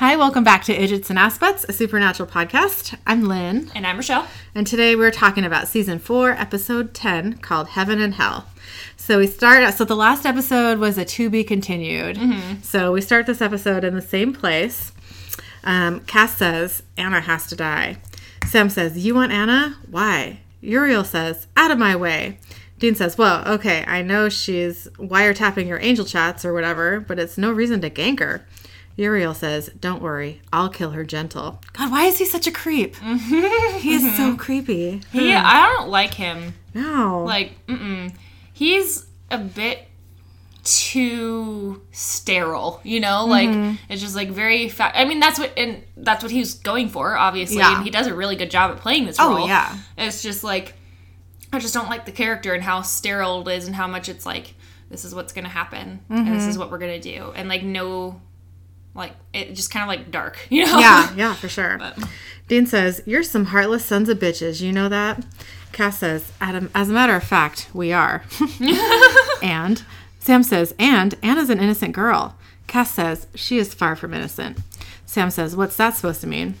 Hi, welcome back to Idiots and Aspects, a supernatural podcast. I'm Lynn, And I'm Rochelle. and today we're talking about season four, episode 10, called Heaven and Hell. So we start, so the last episode was a to be continued. So we start this episode in the same place. Um, Cass says, Anna has to die. Sam says, You want Anna? Why? Uriel says, Out of my way. Dean says, Well, okay, I know she's wiretapping your angel chats or whatever, but it's no reason to gank her. Uriel says, Don't worry, I'll kill her gentle. God, why is he such a creep? he is so creepy. He, I don't like him. No. Like, mm-mm. He's a bit too sterile, you know? Like, Mm-hmm. it's just like very fa- I mean, that's what, and that's what he was going for, obviously. Yeah. And he does a really good job at playing this Oh, role. yeah. It's just like, I just don't like the character and how sterile it is and how much it's like, this is what's going to happen and this Mm-hmm. is what we're going to do. And like, no, like, it just kind of like dark, you know? yeah, yeah, for sure. But- Dean says, You're some heartless sons of bitches. You know that? Cass says, Adam, As a matter of fact, we are. and Sam says, And Anna's an innocent girl. Cass says, She is far from innocent. Sam says, What's that supposed to mean?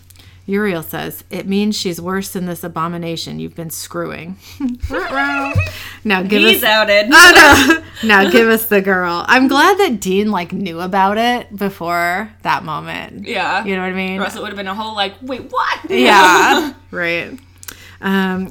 Uriel says, It means she's worse than this abomination you've been screwing. now give He's us. outed. Oh, no. now give us the girl. I'm glad that Dean like knew about it before that moment. Yeah. You know what I mean? Or else it would have been a whole like, wait, what? Yeah, right. Um,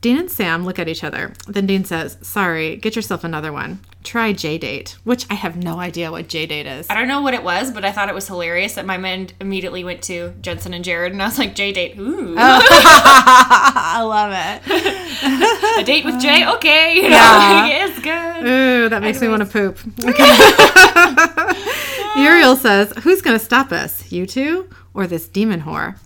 Dean and Sam look at each other. Then Dean says, "Sorry, get yourself another one. Try J date." Which I have no idea what J date is. I don't know what it was, but I thought it was hilarious that my mind immediately went to Jensen and Jared, and I was like, J date, ooh, I love it. a date with Jay, uh, okay, you know, Yeah. it's good. Ooh, that makes me want to poop. Okay. Uriel says, "Who's going to stop us? You two or this demon whore?"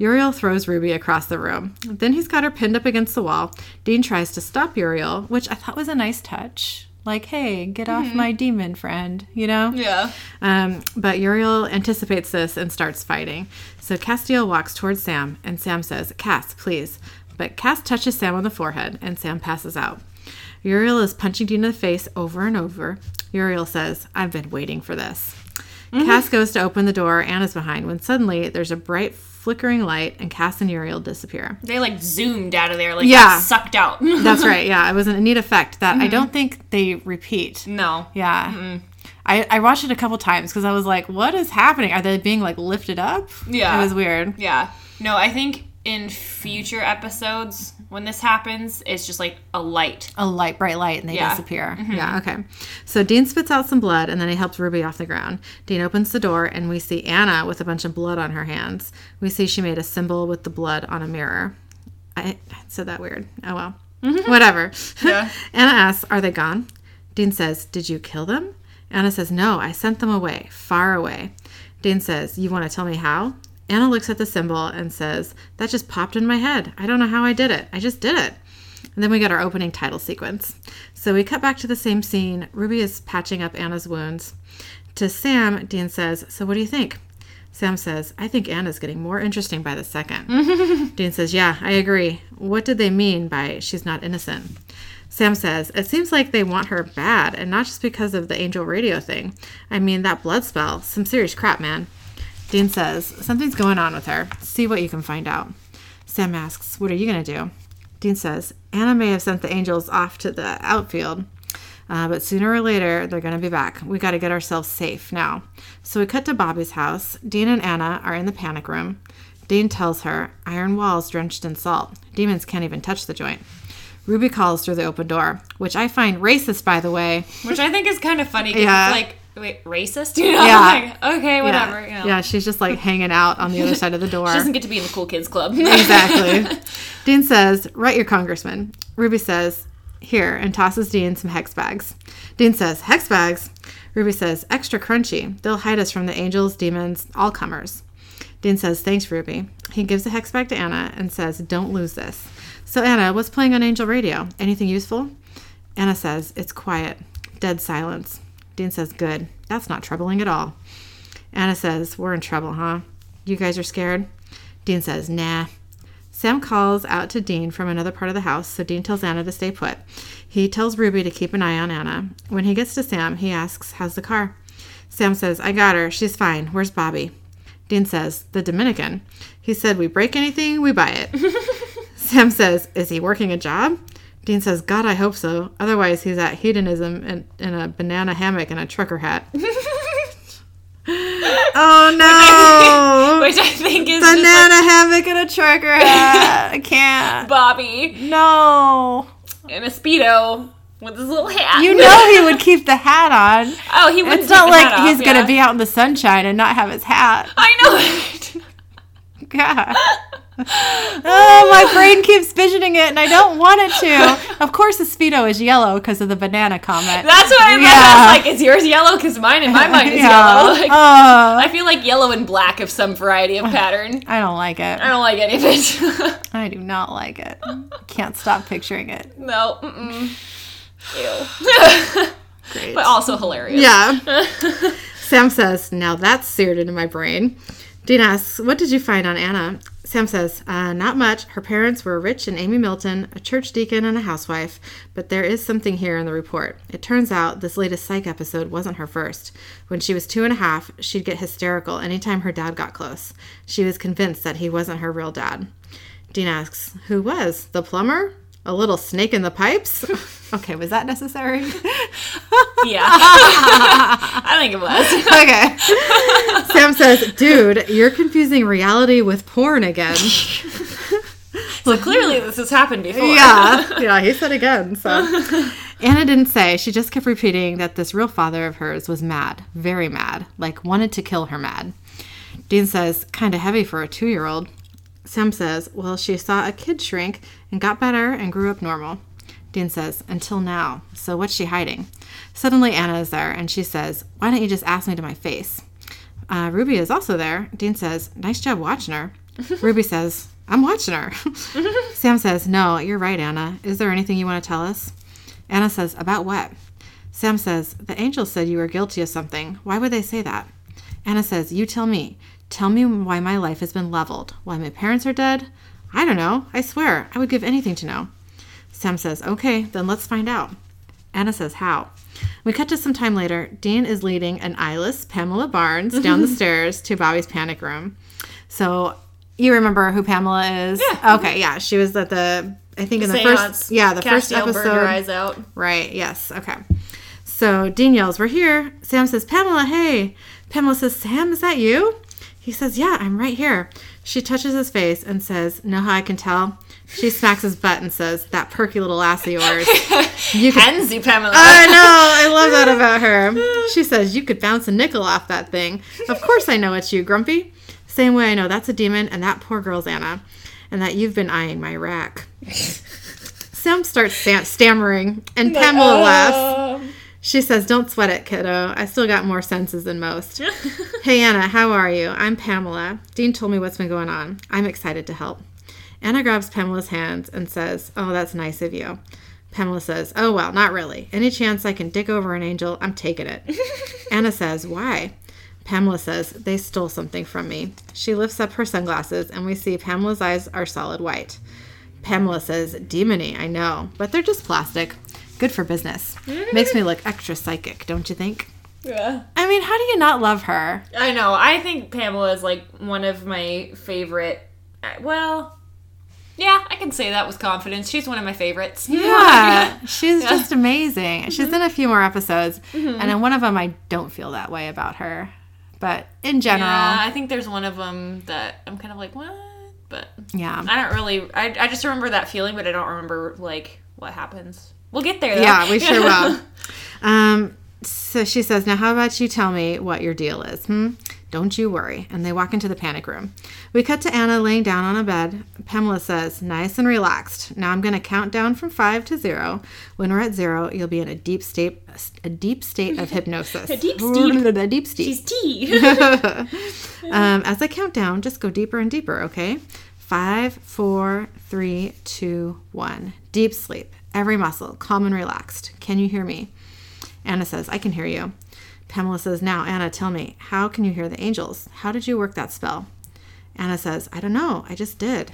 Uriel throws Ruby across the room. Then he's got her pinned up against the wall. Dean tries to stop Uriel, which I thought was a nice touch. Like, hey, get off my demon friend, you know? Yeah, Um, but Uriel anticipates this and starts fighting. So Castiel walks towards Sam, and Sam says, Cass, please. But Cass touches Sam on the forehead, and Sam passes out. Uriel is punching Dean in the face over and over. Uriel says, I've been waiting for this. Cass goes to open the door Anna's behind when suddenly there's a bright flickering light and Cass and Uriel disappear. they like zoomed out of there, like Yeah. sucked out. That's right, yeah. It was a neat effect that I mm-hmm. don't think they repeat. no, Yeah. I, I watched it a couple times because I was like, what is happening? Are they being like lifted up? Yeah. It was weird. yeah, no. I think in future episodes when this happens, it's just like a light. A light, bright light, and they Yeah. disappear. Mm-hmm. Yeah, okay. So Dean spits out some blood and then he helps Ruby off the ground. Dean opens the door and we see Anna with a bunch of blood on her hands. We see she made a symbol with the blood on a mirror. I, I said that weird. Oh well. Mm-hmm. Whatever. Yeah. Anna asks, Are they gone? Dean says, Did you kill them? Anna says, No, I sent them away, far away. Dean says, You want to tell me how? Anna looks at the symbol and says, That just popped in my head. I don't know how I did it. I just did it. And then we get our opening title sequence. So we cut back to the same scene. Ruby is patching up Anna's wounds. To Sam, Dean says, So what do you think? Sam says, I think Anna's getting more interesting by the second. Dean says, Yeah, I agree. What did they mean by she's not innocent? Sam says, It seems like they want her bad, and not just because of the angel radio thing. I mean, that blood spell, some serious crap, man. Dean says, Something's going on with her. See what you can find out. Sam asks, What are you going to do? Dean says, Anna may have sent the angels off to the outfield, uh, but sooner or later they're going to be back. We got to get ourselves safe now. So we cut to Bobby's house. Dean and Anna are in the panic room. Dean tells her, Iron walls drenched in salt. Demons can't even touch the joint. Ruby calls through the open door, which I find racist, by the way. Which I think is kind of funny. Yeah. Like, wait, racist? You know? Yeah. Like, okay, whatever. Yeah, You know. yeah, she's just like hanging out on the other side of the door. She doesn't get to be in the cool kids club. exactly. Dean says, Write your congressman. Ruby says, Here, and tosses Dean some hex bags. Dean says, Hex bags? Ruby says, Extra crunchy. They'll hide us from the angels, demons, all comers. Dean says, Thanks, Ruby. He gives a hex bag to Anna and says, Don't lose this. So, Anna, what's playing on Angel Radio? Anything useful? Anna says, It's quiet. Dead silence. Dean says, Good. That's not troubling at all. Anna says, We're in trouble, huh? You guys are scared? Dean says, Nah. Sam calls out to Dean from another part of the house, so Dean tells Anna to stay put. He tells Ruby to keep an eye on Anna. When he gets to Sam, he asks, How's the car? Sam says, I got her. She's fine. Where's Bobby? Dean says, The Dominican. He said, We break anything, we buy it. Sam says, Is he working a job? Dean says, God, I hope so. Otherwise, he's at hedonism in, in a banana hammock and a trucker hat. oh no! Which I think is banana hammock and a trucker hat. I can't. Bobby No. in a speedo with his little hat. You know he would keep the hat on. Oh, he wouldn't It's not like off, he's gonna be out in the sunshine and not have his hat. I know. God. oh, my brain keeps visioning it, and I don't want it to. Of course, the speedo is yellow because of the banana comment. That's what I meant. I was like, is yours yellow? Because mine in my mind is yellow. Like, oh, I feel like yellow and black of some variety of pattern. I don't like it. I don't like any of it. I do not like it. Can't stop picturing it. no. Mm-mm. Ew. Great. but also hilarious. Yeah. Sam says, Now that's seared into my brain. Dean asks, What did you find on Anna? Sam says, uh, Not much. Her parents were Rich and Amy Milton, a church deacon and a housewife, but there is something here in the report. It turns out this latest psych episode wasn't her first. When she was two and a half, she'd get hysterical anytime her dad got close. She was convinced that he wasn't her real dad. Dean asks, Who was? The plumber? A little snake in the pipes? okay, was that necessary? Yeah. I think it was. okay. Sam says, dude, you're confusing reality with porn again. So clearly this has happened before. yeah. Yeah, he said again. So Anna didn't say. She just kept repeating that this real father of hers was mad, very mad, like wanted to kill her mad. Dean says, kind of heavy for a two year old. Sam says, well, she saw a kid shrink and got better and grew up normal. Dean says, until now. So what's she hiding? Suddenly Anna is there and she says, why don't you just ask me to my face? Uh, Ruby is also there. Dean says, nice job watching her. Ruby says, I'm watching her. Sam says, no, you're right, Anna. Is there anything you want to tell us? Anna says, about what? Sam says, the angels said you were guilty of something. Why would they say that? Anna says, you tell me. Tell me why my life has been leveled. Why my parents are dead? I don't know. I swear. I would give anything to know. Sam says, okay, then let's find out. Anna says, how? We cut to some time later. Dean is leading an eyeless Pamela Barnes down the stairs to Bobby's panic room. So you remember who Pamela is? Yeah. Okay, yeah. She was at the, I think in the Seance. first, yeah, the first Castiel her episode. eyes out. Right, yes, okay. So Dean yells, We're here. Sam says, Pamela, hey. Pamela says, Sam, is that you? He says, Yeah, I'm right here. She touches his face and says, Know how I can tell? She smacks his butt and says, That perky little ass of yours. You can- Pansy Pamela. I know. I love that about her. She says, You could bounce a nickel off that thing. Of course I know it's you, Grumpy. Same way I know that's a demon and that poor girl's Anna. And that you've been eyeing my rack. Sam starts stam- stammering, and Pamela oh. laughs. She says, Don't sweat it, kiddo. I still got more senses than most. hey, Anna, how are you? I'm Pamela. Dean told me what's been going on. I'm excited to help. Anna grabs Pamela's hands and says, Oh, that's nice of you. Pamela says, Oh, well, not really. Any chance I can dick over an angel, I'm taking it. Anna says, Why? Pamela says, They stole something from me. She lifts up her sunglasses, and we see Pamela's eyes are solid white. Pamela says, Demony, I know, but they're just plastic. Good for business. Makes me look extra psychic, don't you think? yeah. I mean, how do you not love her? I know. I think Pamela is like one of my favorite. uh, Well, yeah, I can say that with confidence. She's one of my favorites. Yeah, she's just amazing. She's in a few more episodes, and in one of them, I don't feel that way about her. But in general, Yeah, yeah. I think there's one of them that I'm kind of like, what? But yeah, I don't really. I, I just remember that feeling, but I don't remember like what happens. We'll get there. Though. Yeah, we sure will. Um, so she says, Now, how about you tell me what your deal is? Hmm? Don't you worry. And they walk into the panic room. We cut to Anna laying down on a bed. Pamela says, Nice and relaxed. Now I'm going to count down from five to zero. When we're at zero, you'll be in a deep state, a deep state of hypnosis. A deep steep. A deep steep. She's tea. um, as I count down, just go deeper and deeper, okay? Five, four, three, two, one. Deep sleep. Every muscle, calm and relaxed. Can you hear me? Anna says, I can hear you. Pamela says, Now, Anna, tell me, how can you hear the angels? How did you work that spell? Anna says, I don't know. I just did.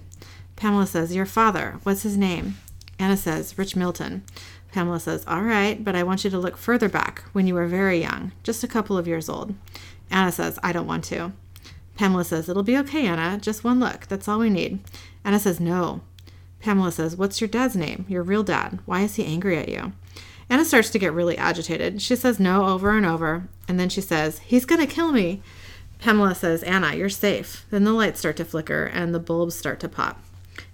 Pamela says, Your father, what's his name? Anna says, Rich Milton. Pamela says, All right, but I want you to look further back when you were very young, just a couple of years old. Anna says, I don't want to. Pamela says, It'll be okay, Anna. Just one look. That's all we need. Anna says, No. Pamela says, What's your dad's name? Your real dad. Why is he angry at you? Anna starts to get really agitated. She says no over and over, and then she says, He's going to kill me. Pamela says, Anna, you're safe. Then the lights start to flicker and the bulbs start to pop.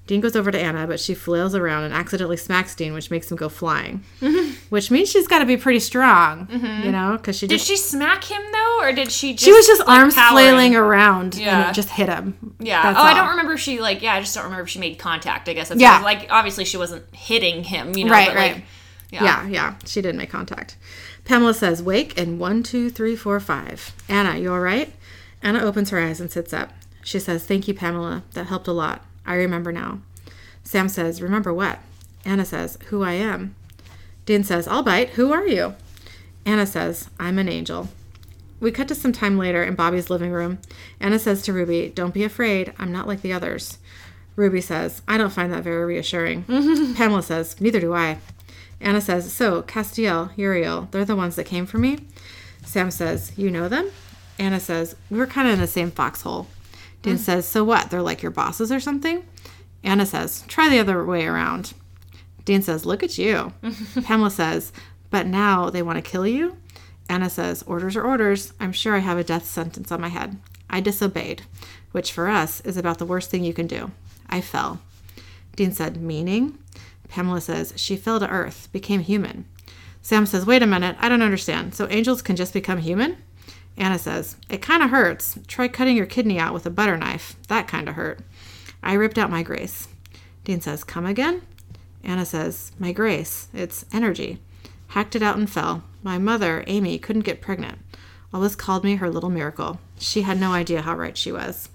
Dean goes over to Anna, but she flails around and accidentally smacks Dean, which makes him go flying. Mm-hmm. Which means she's got to be pretty strong, mm-hmm. you know, because she did she smack him though, or did she? Just, she was just like, arms powering? flailing around, yeah. and it just hit him. Yeah. That's oh, all. I don't remember if she like. Yeah, I just don't remember if she made contact. I guess. That's yeah. Like obviously she wasn't hitting him, you know. Right. right. Like, yeah. yeah. Yeah. She didn't make contact. Pamela says, "Wake and one, two, three, four, five. Anna, you all right?" Anna opens her eyes and sits up. She says, "Thank you, Pamela. That helped a lot. I remember now." Sam says, Remember what? Anna says, Who I am. Dean says, I'll bite. Who are you? Anna says, I'm an angel. We cut to some time later in Bobby's living room. Anna says to Ruby, Don't be afraid. I'm not like the others. Ruby says, I don't find that very reassuring. Pamela says, Neither do I. Anna says, So, Castiel, Uriel, they're the ones that came for me? Sam says, You know them? Anna says, We were kind of in the same foxhole. Dan mm. says, So what? They're like your bosses or something? Anna says, try the other way around. Dean says, look at you. Pamela says, but now they want to kill you? Anna says, orders are orders. I'm sure I have a death sentence on my head. I disobeyed, which for us is about the worst thing you can do. I fell. Dean said, meaning? Pamela says, she fell to earth, became human. Sam says, wait a minute, I don't understand. So angels can just become human? Anna says, it kind of hurts. Try cutting your kidney out with a butter knife. That kind of hurt. I ripped out my grace. Dean says, Come again? Anna says, My grace. It's energy. Hacked it out and fell. My mother, Amy, couldn't get pregnant. Always called me her little miracle. She had no idea how right she was.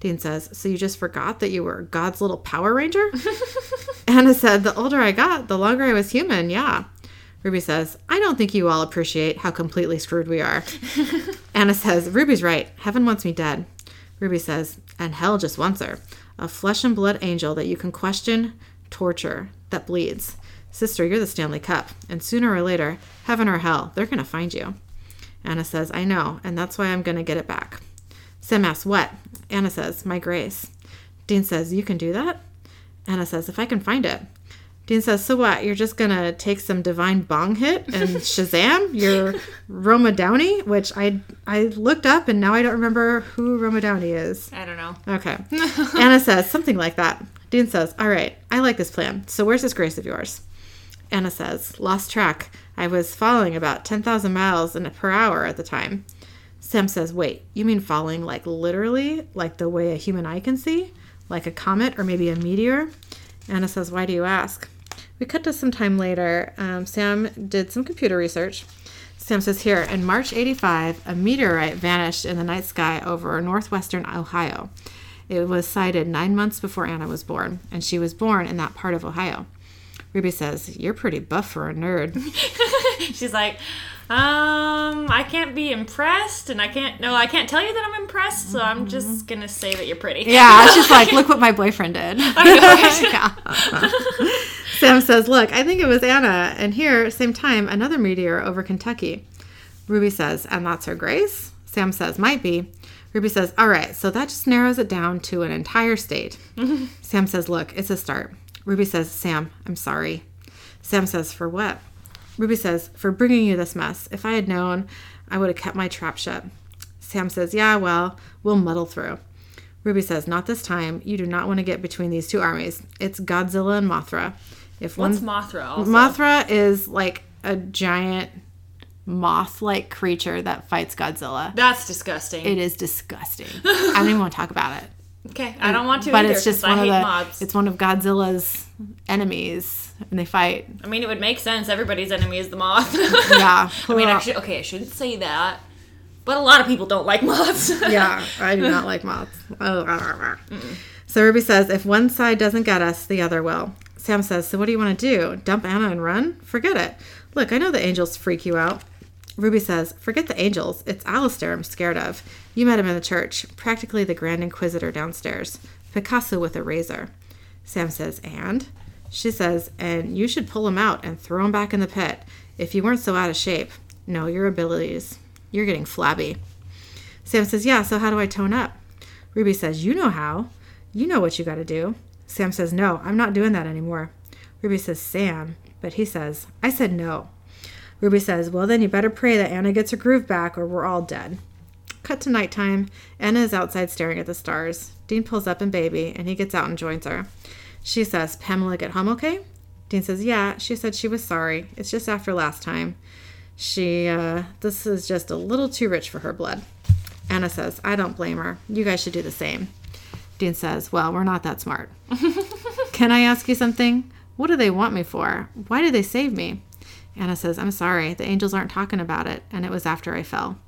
Dean says, So you just forgot that you were God's little Power Ranger? Anna said, The older I got, the longer I was human, yeah. Ruby says, I don't think you all appreciate how completely screwed we are. Anna says, Ruby's right. Heaven wants me dead. Ruby says, And hell just wants her a flesh and blood angel that you can question, torture, that bleeds. Sister, you're the Stanley Cup, and sooner or later, heaven or hell, they're going to find you. Anna says, I know, and that's why I'm going to get it back. Sam asks, What? Anna says, My grace. Dean says, You can do that? Anna says, If I can find it. Dean says, So what? You're just going to take some divine bong hit and Shazam? You're Roma Downey? Which I I looked up and now I don't remember who Roma Downey is. I don't know. Okay. Anna says, Something like that. Dean says, All right, I like this plan. So where's this grace of yours? Anna says, Lost track. I was falling about 10,000 miles in per hour at the time. Sam says, Wait, you mean falling like literally, like the way a human eye can see? Like a comet or maybe a meteor? Anna says, Why do you ask? We cut to some time later. Um, Sam did some computer research. Sam says here, in March 85, a meteorite vanished in the night sky over northwestern Ohio. It was sighted nine months before Anna was born, and she was born in that part of Ohio. Ruby says, You're pretty buff for a nerd. She's like, um, I can't be impressed, and I can't. No, I can't tell you that I'm impressed. So I'm just gonna say that you're pretty. Yeah, she's like, look what my boyfriend did. Sam says, look, I think it was Anna, and here, same time, another meteor over Kentucky. Ruby says, and that's her grace. Sam says, might be. Ruby says, all right, so that just narrows it down to an entire state. Sam says, look, it's a start. Ruby says, Sam, I'm sorry. Sam says, for what? Ruby says, For bringing you this mess. If I had known, I would have kept my trap shut. Sam says, Yeah, well, we'll muddle through. Ruby says, Not this time. You do not want to get between these two armies. It's Godzilla and Mothra. If What's Mothra? Also? Mothra is like a giant moth like creature that fights Godzilla. That's disgusting. It is disgusting. I don't even want to talk about it. Okay, I don't want to. But either, it's just one of the. Mobs. It's one of Godzilla's enemies, and they fight. I mean, it would make sense. Everybody's enemy is the moth. yeah. I mean, actually, okay, I shouldn't say that, but a lot of people don't like moths. yeah, I do not like moths. Oh, so Ruby says, if one side doesn't get us, the other will. Sam says, so what do you want to do? Dump Anna and run? Forget it. Look, I know the angels freak you out. Ruby says, Forget the angels. It's Alastair I'm scared of. You met him in the church, practically the Grand Inquisitor downstairs. Picasso with a razor. Sam says, And? She says, And you should pull him out and throw him back in the pit. If you weren't so out of shape. No, your abilities. You're getting flabby. Sam says, Yeah, so how do I tone up? Ruby says, You know how. You know what you got to do. Sam says, No, I'm not doing that anymore. Ruby says, Sam. But he says, I said no. Ruby says, Well, then you better pray that Anna gets her groove back or we're all dead. Cut to nighttime. Anna is outside staring at the stars. Dean pulls up in baby and he gets out and joins her. She says, Pamela get home okay? Dean says, Yeah. She said she was sorry. It's just after last time. She, uh, this is just a little too rich for her blood. Anna says, I don't blame her. You guys should do the same. Dean says, Well, we're not that smart. Can I ask you something? What do they want me for? Why did they save me? Anna says, I'm sorry. The angels aren't talking about it, and it was after I fell.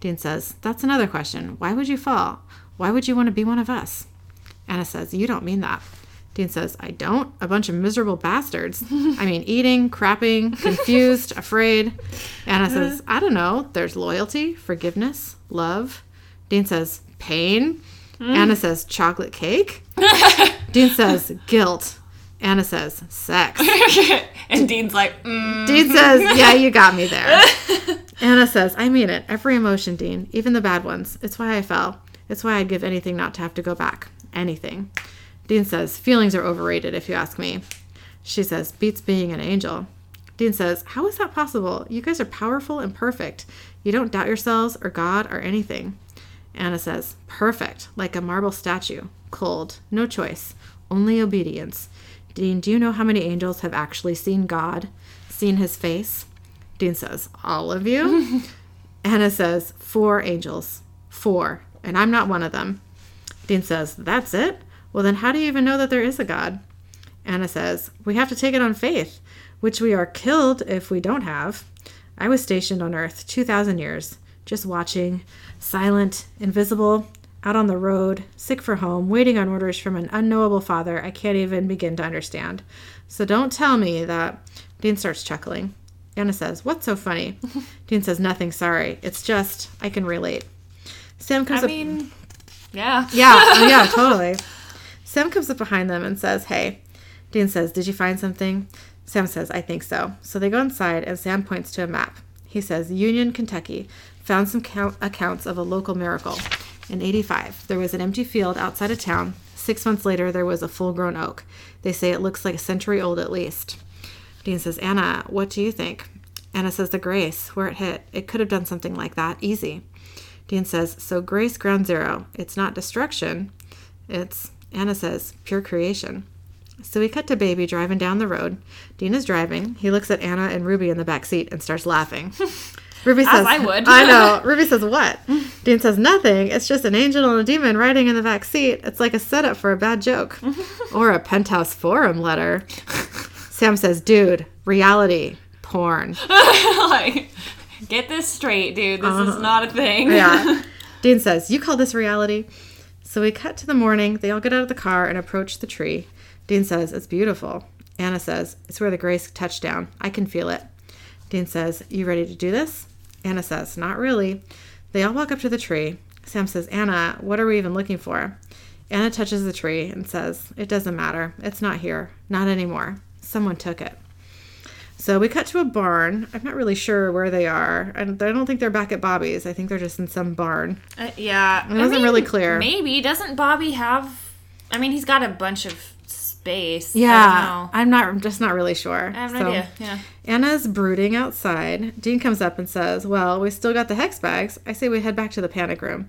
Dean says, That's another question. Why would you fall? Why would you want to be one of us? Anna says, You don't mean that. Dean says, I don't. A bunch of miserable bastards. I mean, eating, crapping, confused, afraid. Anna says, I don't know. There's loyalty, forgiveness, love. Dean says, pain. Mm. Anna says, chocolate cake. Dean says, guilt. Anna says, sex. and Dean's like, mm. Dean says, yeah, you got me there. Anna says, I mean it. Every emotion, Dean, even the bad ones. It's why I fell. It's why I'd give anything not to have to go back. Anything. Dean says, feelings are overrated, if you ask me. She says, beats being an angel. Dean says, How is that possible? You guys are powerful and perfect. You don't doubt yourselves or God or anything. Anna says, Perfect, like a marble statue. Cold, no choice, only obedience. Dean, do you know how many angels have actually seen God, seen his face? Dean says, All of you? Anna says, Four angels. Four. And I'm not one of them. Dean says, That's it? Well, then how do you even know that there is a God? Anna says, We have to take it on faith, which we are killed if we don't have. I was stationed on Earth 2,000 years, just watching, silent, invisible, out on the road, sick for home, waiting on orders from an unknowable father I can't even begin to understand. So don't tell me that. Dean starts chuckling. Anna says, What's so funny? Dean says, Nothing, sorry. It's just, I can relate. Sam comes I up. mean, yeah. Yeah, oh, yeah, totally. Sam comes up behind them and says, Hey. Dean says, Did you find something? Sam says, I think so. So they go inside, and Sam points to a map. He says, Union, Kentucky. Found some count- accounts of a local miracle. In 85, there was an empty field outside of town. Six months later, there was a full grown oak. They say it looks like a century old at least. Dean says, Anna, what do you think? Anna says, The Grace, where it hit. It could have done something like that. Easy. Dean says, So Grace ground zero. It's not destruction. It's, Anna says, pure creation. So we cut to Baby driving down the road. Dean is driving. He looks at Anna and Ruby in the back seat and starts laughing. Ruby says, I would. I know. Ruby says, What? Dean says, Nothing. It's just an angel and a demon riding in the back seat. It's like a setup for a bad joke or a penthouse forum letter. Sam says, Dude, reality, porn. like, get this straight, dude. This uh-huh. is not a thing. yeah. Dean says, You call this reality? So we cut to the morning. They all get out of the car and approach the tree. Dean says, It's beautiful. Anna says, It's where the grace touched down. I can feel it. Dean says, You ready to do this? Anna says, Not really. They all walk up to the tree. Sam says, Anna, what are we even looking for? Anna touches the tree and says, It doesn't matter. It's not here. Not anymore. Someone took it. So we cut to a barn. I'm not really sure where they are. I don't think they're back at Bobby's. I think they're just in some barn. Uh, yeah. It wasn't mean, really clear. Maybe. Doesn't Bobby have. I mean, he's got a bunch of space. Yeah, I'm not. I'm just not really sure. I have no so, idea. Yeah. Anna's brooding outside. Dean comes up and says, "Well, we still got the hex bags. I say we head back to the panic room."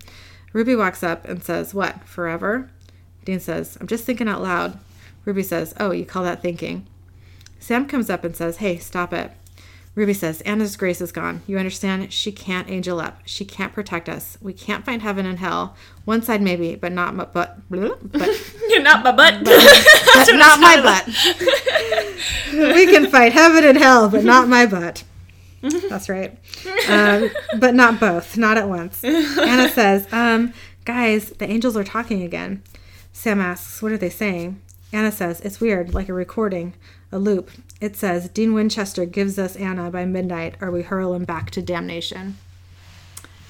Ruby walks up and says, "What? Forever?" Dean says, "I'm just thinking out loud." Ruby says, "Oh, you call that thinking?" Sam comes up and says, "Hey, stop it." Ruby says, Anna's grace is gone. You understand? She can't angel up. She can't protect us. We can't find heaven and hell. One side maybe, but not my butt. But you're not my butt. But, but not my butt. we can fight heaven and hell, but not my butt. That's right. Um, but not both. Not at once. Anna says, um, "Guys, the angels are talking again." Sam asks, "What are they saying?" Anna says, "It's weird, like a recording." A loop. It says, Dean Winchester gives us Anna by midnight, or we hurl him back to damnation.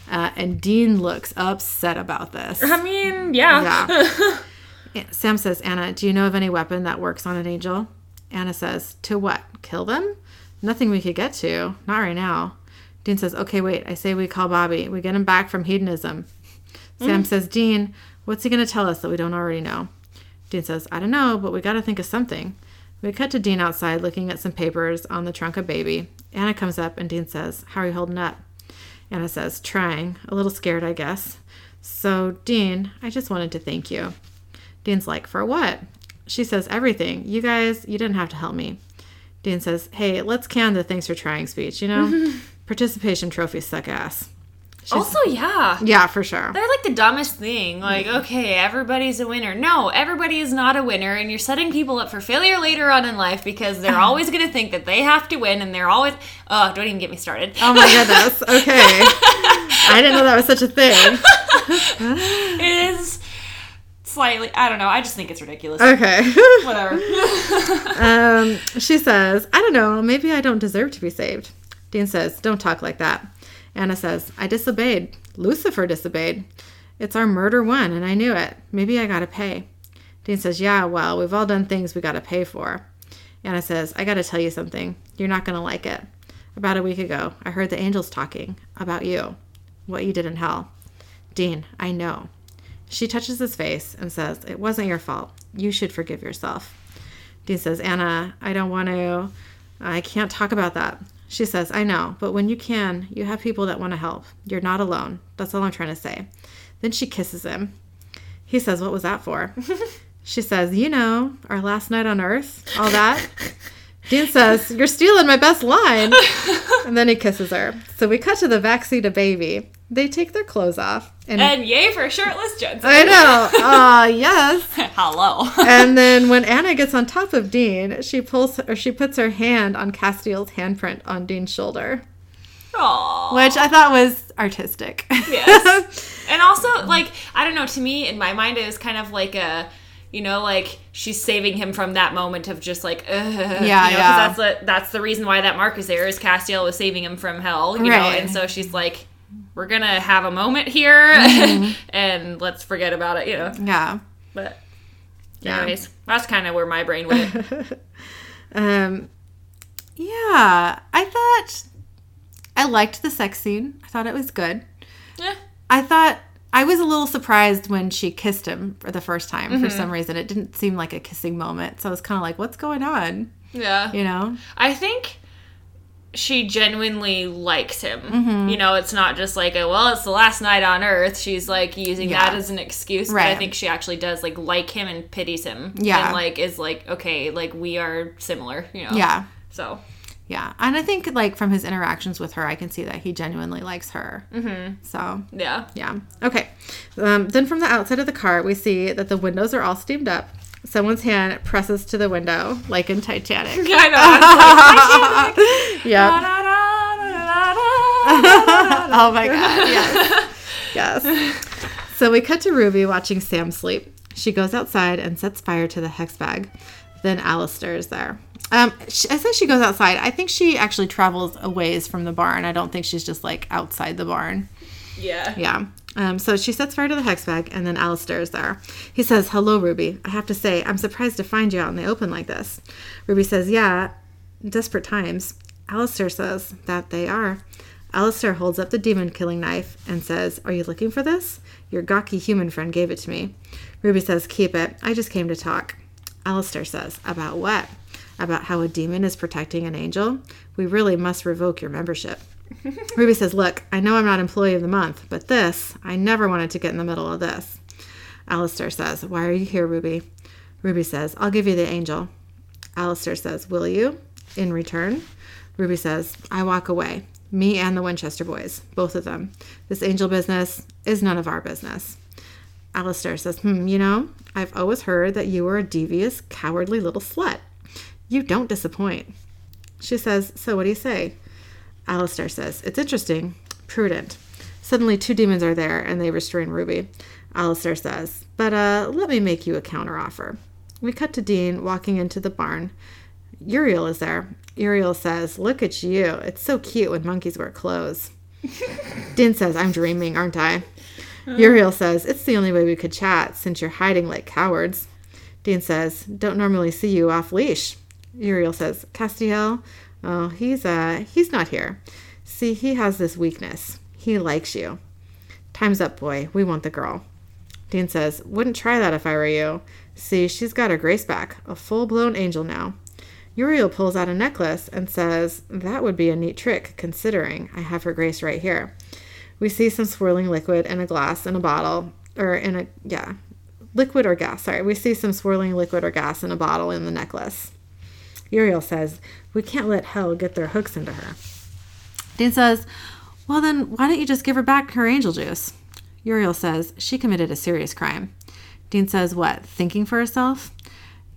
Uh, and Dean looks upset about this. I mean, yeah. yeah. Sam says, Anna, do you know of any weapon that works on an angel? Anna says, To what? Kill them? Nothing we could get to. Not right now. Dean says, Okay, wait. I say we call Bobby. We get him back from hedonism. Sam mm. says, Dean, what's he going to tell us that we don't already know? Dean says, I don't know, but we got to think of something. We cut to Dean outside looking at some papers on the trunk of baby. Anna comes up and Dean says, How are you holding up? Anna says, Trying. A little scared, I guess. So, Dean, I just wanted to thank you. Dean's like, For what? She says, Everything. You guys, you didn't have to help me. Dean says, Hey, let's can the thanks for trying speech, you know? Participation trophies suck ass. She's, also, yeah. Yeah, for sure. They're like the dumbest thing. Like, okay, everybody's a winner. No, everybody is not a winner, and you're setting people up for failure later on in life because they're always going to think that they have to win, and they're always. Oh, don't even get me started. Oh my goodness. Okay. I didn't know that was such a thing. it is slightly i don't know i just think it's ridiculous okay whatever um, she says i don't know maybe i don't deserve to be saved dean says don't talk like that anna says i disobeyed. Lucifer disobeyed. It's our murder one and i knew it. Maybe i gotta pay. Dean says yeah well we've all done things we gotta pay for. Anna says i gotta tell you something. You're not gonna like it. About a week ago i heard the angels talking about you. What you did in hell. Dean i know. She touches his face and says, It wasn't your fault. You should forgive yourself. Dean says, Anna, I don't want to. I can't talk about that. She says, I know, but when you can, you have people that want to help. You're not alone. That's all I'm trying to say. Then she kisses him. He says, What was that for? she says, You know, our last night on Earth, all that. Dean says, You're stealing my best line. and then he kisses her. So we cut to the backseat of baby. They take their clothes off. And, and yay for shirtless Jensen. I know. Uh, yes. Hello. and then when Anna gets on top of Dean, she pulls or she puts her hand on Castiel's handprint on Dean's shoulder. Aww. Which I thought was artistic. Yes. and also, like, I don't know, to me, in my mind, it was kind of like a you know like she's saving him from that moment of just like yeah you know, yeah that's the that's the reason why that mark is there is castiel was saving him from hell you right. know and so she's like we're gonna have a moment here mm-hmm. and let's forget about it, you know. Yeah. But anyways, yeah. that's kind of where my brain went. um yeah, I thought I liked the sex scene. I thought it was good. Yeah. I thought I was a little surprised when she kissed him for the first time mm-hmm. for some reason. It didn't seem like a kissing moment. So I was kind of like, what's going on? Yeah. You know? I think she genuinely likes him. Mm-hmm. You know, it's not just like a well, it's the last night on Earth. She's like using yeah. that as an excuse, right. but I think she actually does like like him and pities him. Yeah, and like is like okay, like we are similar. You know. Yeah. So. Yeah, and I think like from his interactions with her, I can see that he genuinely likes her. Mm-hmm. So yeah, yeah. Okay. Um, then from the outside of the car, we see that the windows are all steamed up. Someone's hand presses to the window, like in Titanic. Yeah, I know. yeah. oh my god! Yes, yes. So we cut to Ruby watching Sam sleep. She goes outside and sets fire to the hex bag. Then Alastair is there. Um, she, I say she goes outside. I think she actually travels a ways from the barn. I don't think she's just like outside the barn. Yeah. Yeah. Um, so she sets fire to the hex bag, and then Alastair is there. He says, Hello, Ruby. I have to say, I'm surprised to find you out in the open like this. Ruby says, Yeah, desperate times. Alastair says that they are. Alastair holds up the demon killing knife and says, Are you looking for this? Your gawky human friend gave it to me. Ruby says, Keep it. I just came to talk. Alastair says, About what? About how a demon is protecting an angel? We really must revoke your membership. Ruby says, Look, I know I'm not employee of the month, but this, I never wanted to get in the middle of this. Alastair says, Why are you here, Ruby? Ruby says, I'll give you the angel. Alastair says, Will you? In return? Ruby says, I walk away. Me and the Winchester boys, both of them. This angel business is none of our business. Alastair says, Hmm, you know, I've always heard that you were a devious, cowardly little slut. You don't disappoint. She says, So what do you say? Alastair says, It's interesting, prudent. Suddenly, two demons are there and they restrain Ruby. Alastair says, But uh, let me make you a counteroffer. We cut to Dean walking into the barn. Uriel is there. Uriel says, Look at you. It's so cute when monkeys wear clothes. Dean says, I'm dreaming, aren't I? Uriel says, It's the only way we could chat since you're hiding like cowards. Dean says, Don't normally see you off leash. Uriel says, Castiel, Oh, he's uh he's not here. See, he has this weakness. He likes you. Time's up, boy. We want the girl. Dean says, Wouldn't try that if I were you. See, she's got her grace back. A full blown angel now. Uriel pulls out a necklace and says, That would be a neat trick, considering I have her grace right here. We see some swirling liquid in a glass in a bottle, or in a, yeah, liquid or gas. Sorry, we see some swirling liquid or gas in a bottle in the necklace. Uriel says, We can't let hell get their hooks into her. Dean says, Well, then, why don't you just give her back her angel juice? Uriel says, She committed a serious crime. Dean says, What, thinking for herself?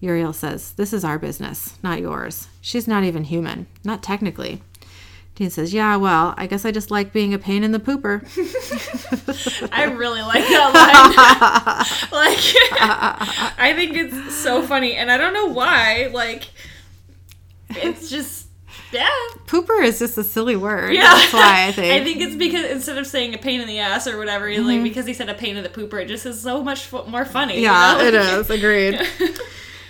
Uriel says, This is our business, not yours. She's not even human, not technically. Dean says, Yeah, well, I guess I just like being a pain in the pooper. I really like that line. like, I think it's so funny. And I don't know why. Like, it's just, yeah. Pooper is just a silly word. Yeah. That's why I think. I think it's because instead of saying a pain in the ass or whatever, mm-hmm. like, because he said a pain in the pooper, it just is so much more funny. Yeah, you know? it is. Agreed.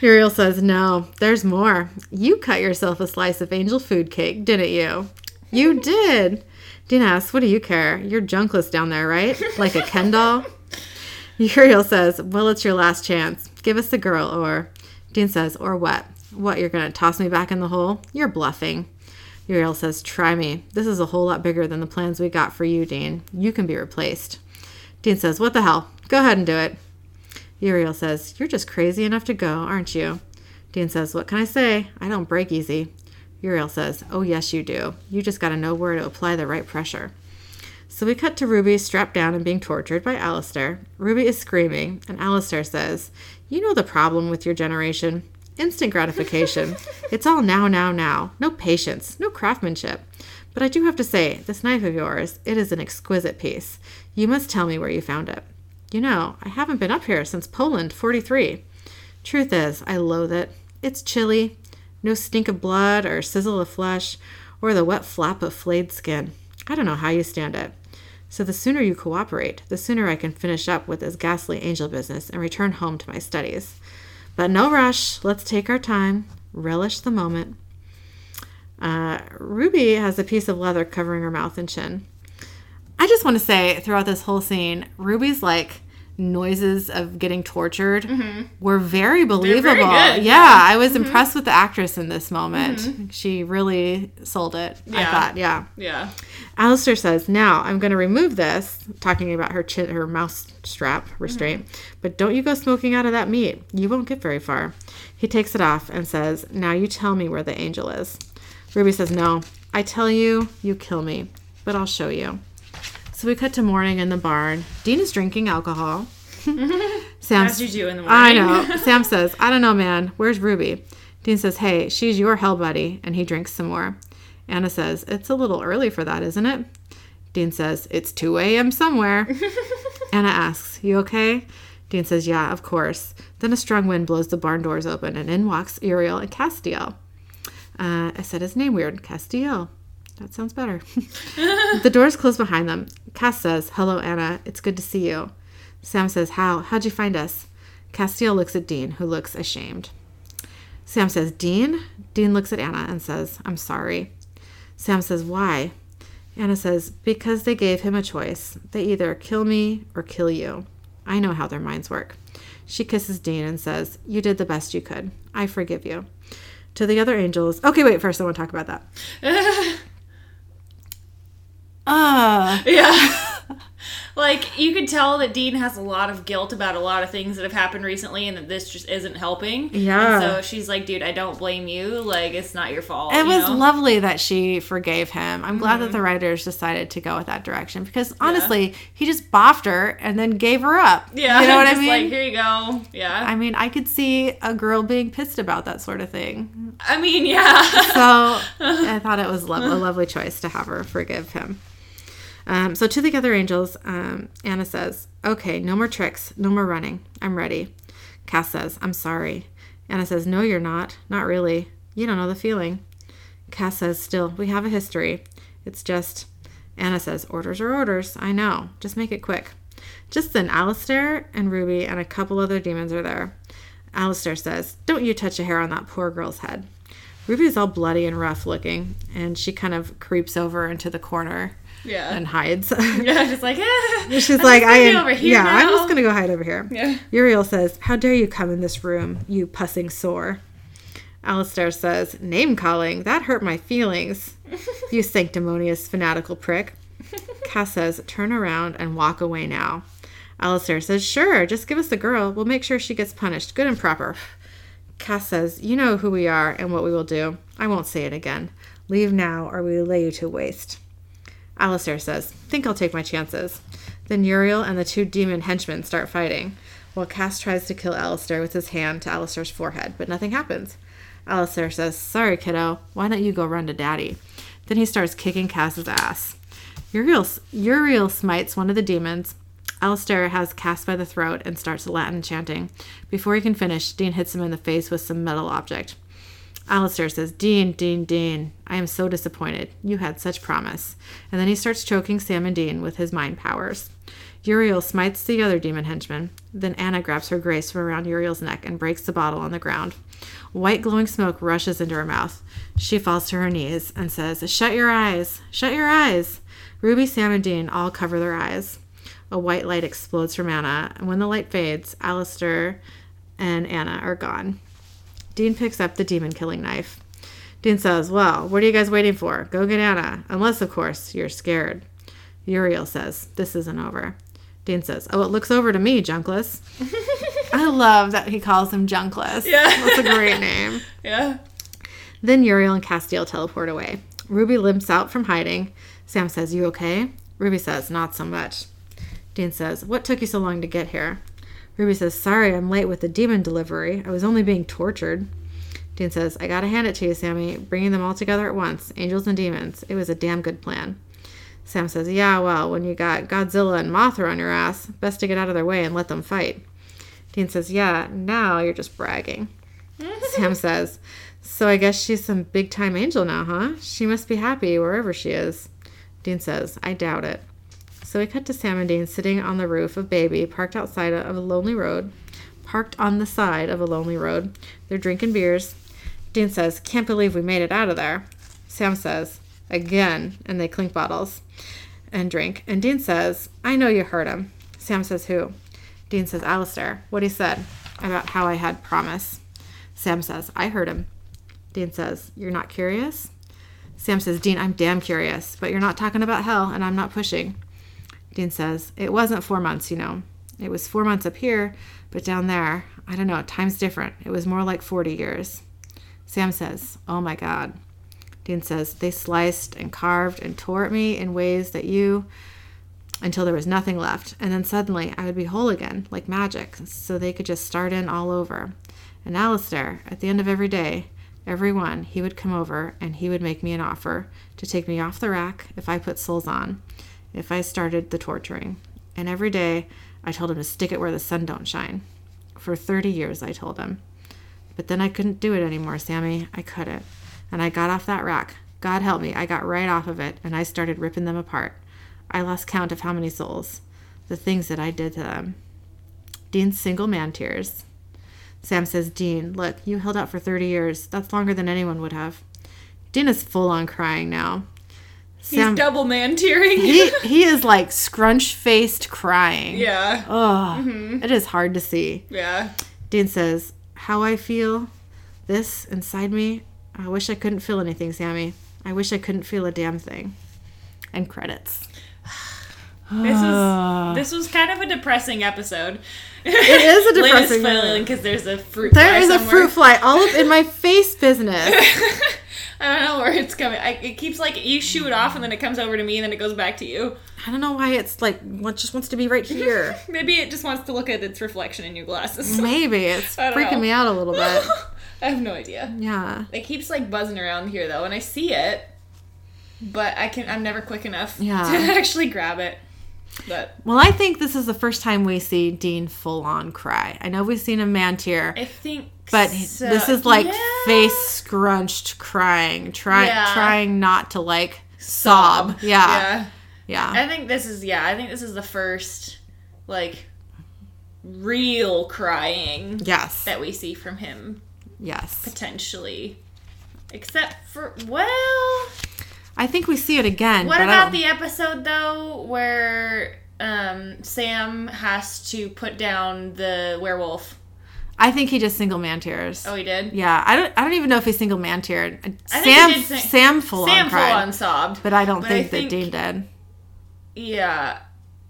Uriel says, No, there's more. You cut yourself a slice of angel food cake, didn't you? You did. Dean asks, What do you care? You're junkless down there, right? Like a Ken doll? Uriel says, Well, it's your last chance. Give us the girl, or. Dean says, Or what? What, you're going to toss me back in the hole? You're bluffing. Uriel says, Try me. This is a whole lot bigger than the plans we got for you, Dean. You can be replaced. Dean says, What the hell? Go ahead and do it. Uriel says, You're just crazy enough to go, aren't you? Dean says, What can I say? I don't break easy. Uriel says, Oh, yes, you do. You just got to know where to apply the right pressure. So we cut to Ruby strapped down and being tortured by Alastair. Ruby is screaming, and Alastair says, You know the problem with your generation? Instant gratification. it's all now, now, now. No patience, no craftsmanship. But I do have to say, this knife of yours, it is an exquisite piece. You must tell me where you found it. You know, I haven't been up here since Poland 43. Truth is, I loathe it. It's chilly, no stink of blood or sizzle of flesh or the wet flap of flayed skin. I don't know how you stand it. So the sooner you cooperate, the sooner I can finish up with this ghastly angel business and return home to my studies. But no rush. Let's take our time, relish the moment. Uh, Ruby has a piece of leather covering her mouth and chin. I just want to say throughout this whole scene, Ruby's like noises of getting tortured mm-hmm. were very believable. Very yeah, yeah, I was mm-hmm. impressed with the actress in this moment. Mm-hmm. She really sold it. Yeah. I thought, yeah. Yeah. Alastair says, "Now I'm going to remove this, talking about her chin, her mouse strap restraint. Mm-hmm. But don't you go smoking out of that meat. You won't get very far." He takes it off and says, "Now you tell me where the angel is." Ruby says, "No. I tell you, you kill me, but I'll show you." So we cut to morning in the barn. Dean is drinking alcohol. Sam, As you do in the morning. I know. Sam says, I don't know, man. Where's Ruby? Dean says, Hey, she's your hell buddy. And he drinks some more. Anna says, It's a little early for that, isn't it? Dean says, It's 2 a.m. somewhere. Anna asks, You okay? Dean says, Yeah, of course. Then a strong wind blows the barn doors open, and in walks Uriel and Castiel. Uh, I said his name weird. Castiel. That sounds better. the doors close behind them. Cass says, Hello, Anna. It's good to see you. Sam says, How? How'd you find us? Castiel looks at Dean, who looks ashamed. Sam says, Dean? Dean looks at Anna and says, I'm sorry. Sam says, Why? Anna says, Because they gave him a choice. They either kill me or kill you. I know how their minds work. She kisses Dean and says, You did the best you could. I forgive you. To the other angels. Okay, wait, first I want to talk about that. Ah. Uh. Yeah. like you could tell that Dean has a lot of guilt about a lot of things that have happened recently, and that this just isn't helping. Yeah. And so she's like, "Dude, I don't blame you. Like, it's not your fault." It was know? lovely that she forgave him. I'm mm-hmm. glad that mm-hmm. the writers decided to go with that direction because honestly, yeah. he just boffed her and then gave her up. Yeah. You know what I mean? Like, here you go. Yeah. I mean, I could see a girl being pissed about that sort of thing. I mean, yeah. so I thought it was lo- a lovely choice to have her forgive him. Um, so to the other angels, um, Anna says, Okay, no more tricks, no more running. I'm ready. Cass says, I'm sorry. Anna says, No, you're not. Not really. You don't know the feeling. Cass says, Still, we have a history. It's just. Anna says, Orders are orders. I know. Just make it quick. Just then, Alastair and Ruby and a couple other demons are there. Alastair says, Don't you touch a hair on that poor girl's head. Ruby's all bloody and rough looking, and she kind of creeps over into the corner Yeah. and hides. yeah, just like, ah, She's I'm like, I am. over here yeah, I'm just gonna go hide over here. Yeah. Uriel says, "How dare you come in this room, you pussing sore?" Alastair says, "Name calling that hurt my feelings, you sanctimonious fanatical prick." Cass says, "Turn around and walk away now." Alastair says, "Sure, just give us the girl. We'll make sure she gets punished, good and proper." Cass says, "You know who we are and what we will do. I won't say it again. Leave now, or we will lay you to waste." Alastair says, Think I'll take my chances. Then Uriel and the two demon henchmen start fighting, while Cass tries to kill Alastair with his hand to Alastair's forehead, but nothing happens. Alastair says, Sorry, kiddo, why don't you go run to daddy? Then he starts kicking Cass's ass. Uriel, Uriel smites one of the demons. Alastair has Cass by the throat and starts Latin chanting. Before he can finish, Dean hits him in the face with some metal object. Alastair says, Dean, Dean, Dean, I am so disappointed. You had such promise. And then he starts choking Sam and Dean with his mind powers. Uriel smites the other demon henchman. Then Anna grabs her grace from around Uriel's neck and breaks the bottle on the ground. White glowing smoke rushes into her mouth. She falls to her knees and says, Shut your eyes! Shut your eyes! Ruby, Sam, and Dean all cover their eyes. A white light explodes from Anna, and when the light fades, Alastair and Anna are gone. Dean picks up the demon killing knife. Dean says, Well, what are you guys waiting for? Go get Anna. Unless, of course, you're scared. Uriel says, This isn't over. Dean says, Oh, it looks over to me, Junkless. I love that he calls him Junkless. Yeah. That's a great name. Yeah. Then Uriel and Castiel teleport away. Ruby limps out from hiding. Sam says, You okay? Ruby says, Not so much. Dean says, What took you so long to get here? Ruby says, Sorry, I'm late with the demon delivery. I was only being tortured. Dean says, I gotta hand it to you, Sammy. Bringing them all together at once, angels and demons. It was a damn good plan. Sam says, Yeah, well, when you got Godzilla and Mothra on your ass, best to get out of their way and let them fight. Dean says, Yeah, now you're just bragging. Sam says, So I guess she's some big time angel now, huh? She must be happy wherever she is. Dean says, I doubt it. So we cut to Sam and Dean sitting on the roof of Baby, parked outside of a lonely road. Parked on the side of a lonely road. They're drinking beers. Dean says, Can't believe we made it out of there. Sam says, Again. And they clink bottles and drink. And Dean says, I know you heard him. Sam says, Who? Dean says, Alastair. What he said about how I had promise. Sam says, I heard him. Dean says, You're not curious? Sam says, Dean, I'm damn curious, but you're not talking about hell and I'm not pushing. Dean says, It wasn't four months, you know. It was four months up here, but down there, I don't know, time's different. It was more like 40 years. Sam says, Oh my God. Dean says, They sliced and carved and tore at me in ways that you, until there was nothing left. And then suddenly I would be whole again, like magic, so they could just start in all over. And Alastair, at the end of every day, every one, he would come over and he would make me an offer to take me off the rack if I put souls on, if I started the torturing. And every day I told him to stick it where the sun don't shine. For 30 years, I told him. But then I couldn't do it anymore, Sammy. I couldn't. And I got off that rack. God help me, I got right off of it and I started ripping them apart. I lost count of how many souls, the things that I did to them. Dean's single man tears. Sam says, Dean, look, you held out for 30 years. That's longer than anyone would have. Dean is full on crying now. He's double man tearing. he, he is like scrunch faced crying. yeah. Oh, it is hard to see. Yeah. Dean says, How I feel this inside me, I wish I couldn't feel anything, Sammy. I wish I couldn't feel a damn thing. And credits. This was this was kind of a depressing episode. It is a depressing Lynn is feeling because there's a fruit. There is a fruit fly all up in my face business. I don't know where it's coming. I, it keeps like you shoot it off and then it comes over to me and then it goes back to you. I don't know why it's like, what just wants to be right here. Maybe it just wants to look at its reflection in your glasses. Maybe. It's freaking know. me out a little bit. I have no idea. Yeah. It keeps like buzzing around here though, and I see it, but I can. I'm never quick enough Yeah. to actually grab it. But Well, I think this is the first time we see Dean full on cry. I know we've seen a man tear, I think. but so. this is like Yeah. face scrunched crying, try, Yeah. trying not to like sob. Yeah. Yeah. Yeah. I think this is yeah. I think this is the first like real crying Yes. that we see from him Yes. potentially Except for well, I think we see it again. What about the episode though where um, Sam has to put down the werewolf? I think he just single man tears. Oh, he did. Yeah, I don't. I don't even know if he single man teared. Sam, sing- Sam full Sam on cried, full on sobbed, but I don't but think, I think that Dean did. Yeah,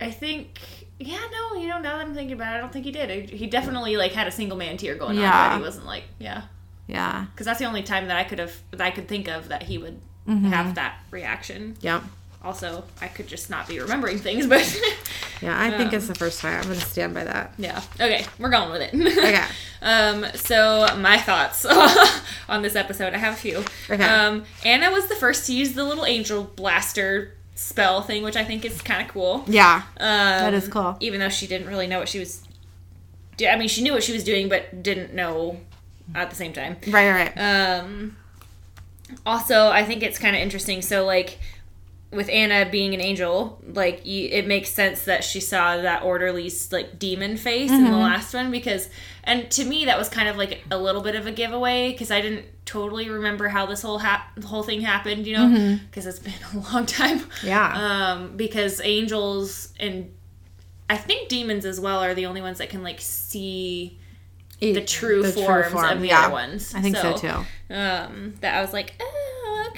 I think. Yeah, no, you know, now that I'm thinking about it, I don't think he did. He definitely like had a single man tear going yeah. on, but he wasn't like, yeah, yeah, because that's the only time that I could have that I could think of that he would mm-hmm. have that reaction. Yep also I could just not be remembering things, but yeah, I think um, it's the first time. I'm gonna stand by that. Yeah. Okay, we're going with it. okay. Um. So my thoughts on this episode. I have a few. Okay. Um. Anna was the first to use the little angel blaster spell thing, which I think is kind of cool. Yeah. Um, that is cool. Even though she didn't really know what she was. I mean, she knew what she was doing, but didn't know at the same time. Right. Right. Um. Also, I think it's kind of interesting. So, like, with Anna being an angel, like you, it makes sense that she saw that orderly's like demon face mm-hmm. in the mm-hmm. last one because, and to me that was kind of like a little bit of a giveaway because I didn't totally remember how this whole ha- whole thing happened, you know, because mm-hmm. it's been a long time. Yeah. Um, because angels and I think demons as well are the only ones that can like see the true the forms true form. of the yeah. other ones. I think so, so too. Um, that I was like. Eh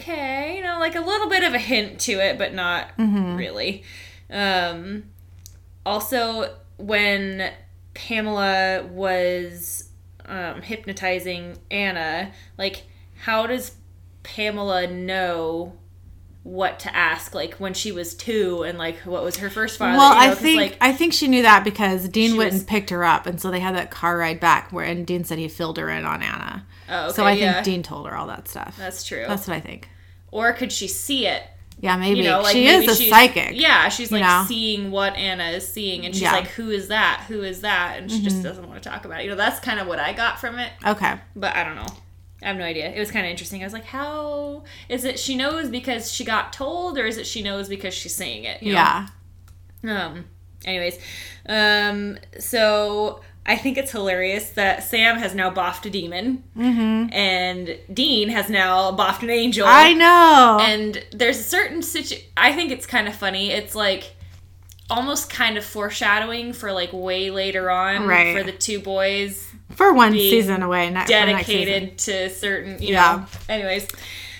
okay, you know, like a little bit of a hint to it, but not mm-hmm. really. Um, also, when Pamela was um, hypnotizing Anna, like, how does Pamela know what to ask like when she was two and like what was her first father well you know, i think like, i think she knew that because dean went was, and picked her up and so they had that car ride back where and dean said he filled her in on anna oh, okay, so i yeah. think dean told her all that stuff that's true that's what i think or could she see it yeah, maybe. You know, like she maybe is a psychic. Yeah, she's like know? seeing what Anna is seeing, and she's yeah. like, "Who is that? Who is that?" And she mm-hmm. just doesn't want to talk about it. You know, that's kind of what I got from it. Okay, but I don't know. I have no idea. It was kind of interesting. I was like, "How is it? She knows because she got told, or is it she knows because she's saying it?" You know? Yeah. Um. Anyways, um. So I think it's hilarious that Sam has now boffed a demon, mm-hmm. and Dean has now boffed an angel. I know. And there's a certain situ. I think it's kind of funny. It's like almost kind of foreshadowing for like way later on right. for the two boys for one season away, not dedicated to certain. You yeah. Know, anyways,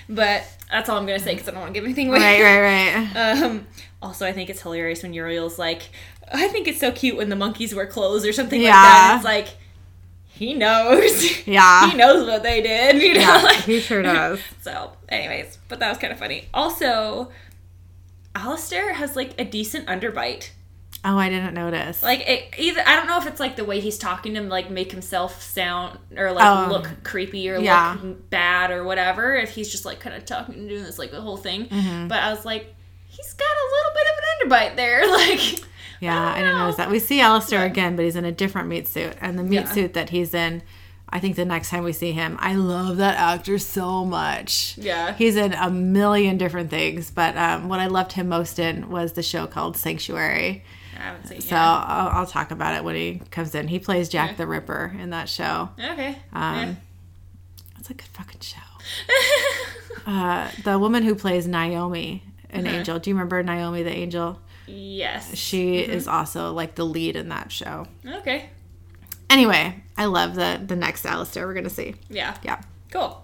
but that's all I'm gonna say because I don't want to give anything away. Right, right, right. um, also, I think it's hilarious when Uriel's like, I think it's so cute when the monkeys wear clothes or something yeah. like that. It's like he knows. Yeah. he knows what they did. You know, yeah, like, he sure does. so, anyways, but that was kind of funny. Also, Alastair has like a decent underbite. Oh, I didn't notice. Like it, either I don't know if it's like the way he's talking to him, like make himself sound or like oh, look creepy or yeah. look bad or whatever. If he's just like kind of talking and doing this like the whole thing. Mm-hmm. But I was like, he's got a little bit of an underbite there, like. Yeah, I, I didn't notice that. We see Alastair yeah. again, but he's in a different meat suit. And the meat yeah. suit that he's in, I think the next time we see him, I love that actor so much. Yeah. He's in a million different things, but um, what I loved him most in was the show called Sanctuary. I haven't seen So I'll, I'll, talk about it when he comes in. He plays Jack yeah. the Ripper in that show. Okay. Um, yeah. It's a good fucking show. uh, the woman who plays Naomi, an uh-huh. angel. Do you remember Naomi the angel? Yes. She mm-hmm. is also like the lead in that show. Okay. Anyway, I love the the next Alastair we're gonna see. Yeah. Yeah. Cool.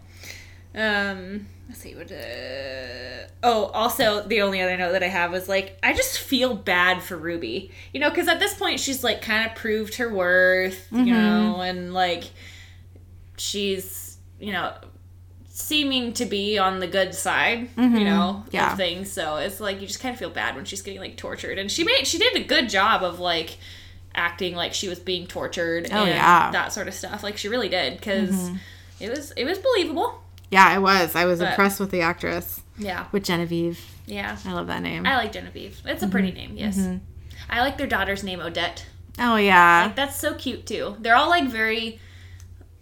Um, let's see what. Uh... Oh, also the only other note that I have was like I just feel bad for Ruby, you know, because at this point she's like kind of proved her worth, mm-hmm. you know, and like she's you know seeming to be on the good side, mm-hmm. you know, yeah. of things. So it's like you just kind of feel bad when she's getting like tortured, and she made she did a good job of like acting like she was being tortured oh, and yeah. that sort of stuff. Like she really did because mm-hmm. it was it was believable. Yeah, it was. I was but, impressed with the actress. Yeah, with Genevieve. Yeah, I love that name. I like Genevieve. It's a pretty mm-hmm. name. Yes, mm-hmm. I like their daughter's name Odette. Oh yeah, like, that's so cute too. They're all like very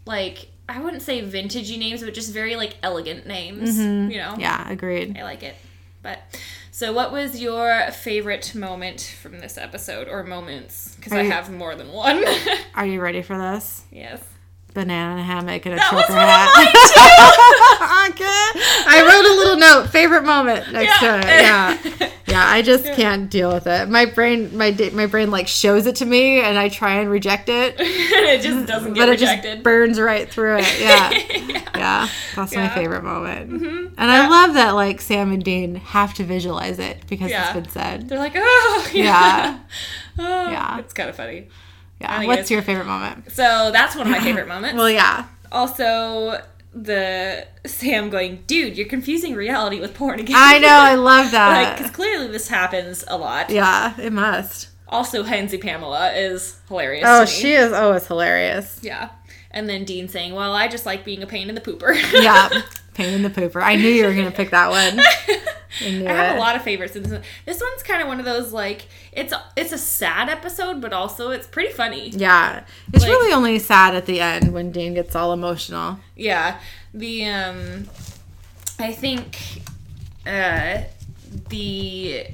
like I wouldn't say vintagey names, but just very like elegant names. Mm-hmm. You know? Yeah, agreed. I like it. But so, what was your favorite moment from this episode, or moments? Because I have more than one. are you ready for this? Yes. banana hammock and a that trucker hat. okay. I wrote a little note. Favorite moment next yeah. to it. Yeah. Yeah. I just can't deal with it. My brain, my my brain like shows it to me, and I try and reject it. it just doesn't get but rejected. it just burns right through it. Yeah. yeah. yeah. That's yeah. my favorite moment. Mm-hmm. And I love that like Sam and Dean have to visualize it because it's been said. They're like, oh, yeah. oh, yeah. It's kind of funny. Yeah. What's your favorite moment? So that's one of my favorite moments. well, yeah. Also, the Sam going, dude, you're confusing reality with porn again. I know, I love that. like, because clearly this happens a lot. Yeah, it must. Also, Hensy Pamela is hilarious. Oh, she is oh, always hilarious. Yeah. And then Dean saying, well, I just like being a pain in the pooper. yeah, pain in the pooper. I knew you were going to pick that one. I, I have a lot of favorites. This one's kind of one of those like it's it's a sad episode, but also it's pretty funny. Yeah, it's like, really only sad at the end when Dean gets all emotional. Yeah, the um, I think uh, the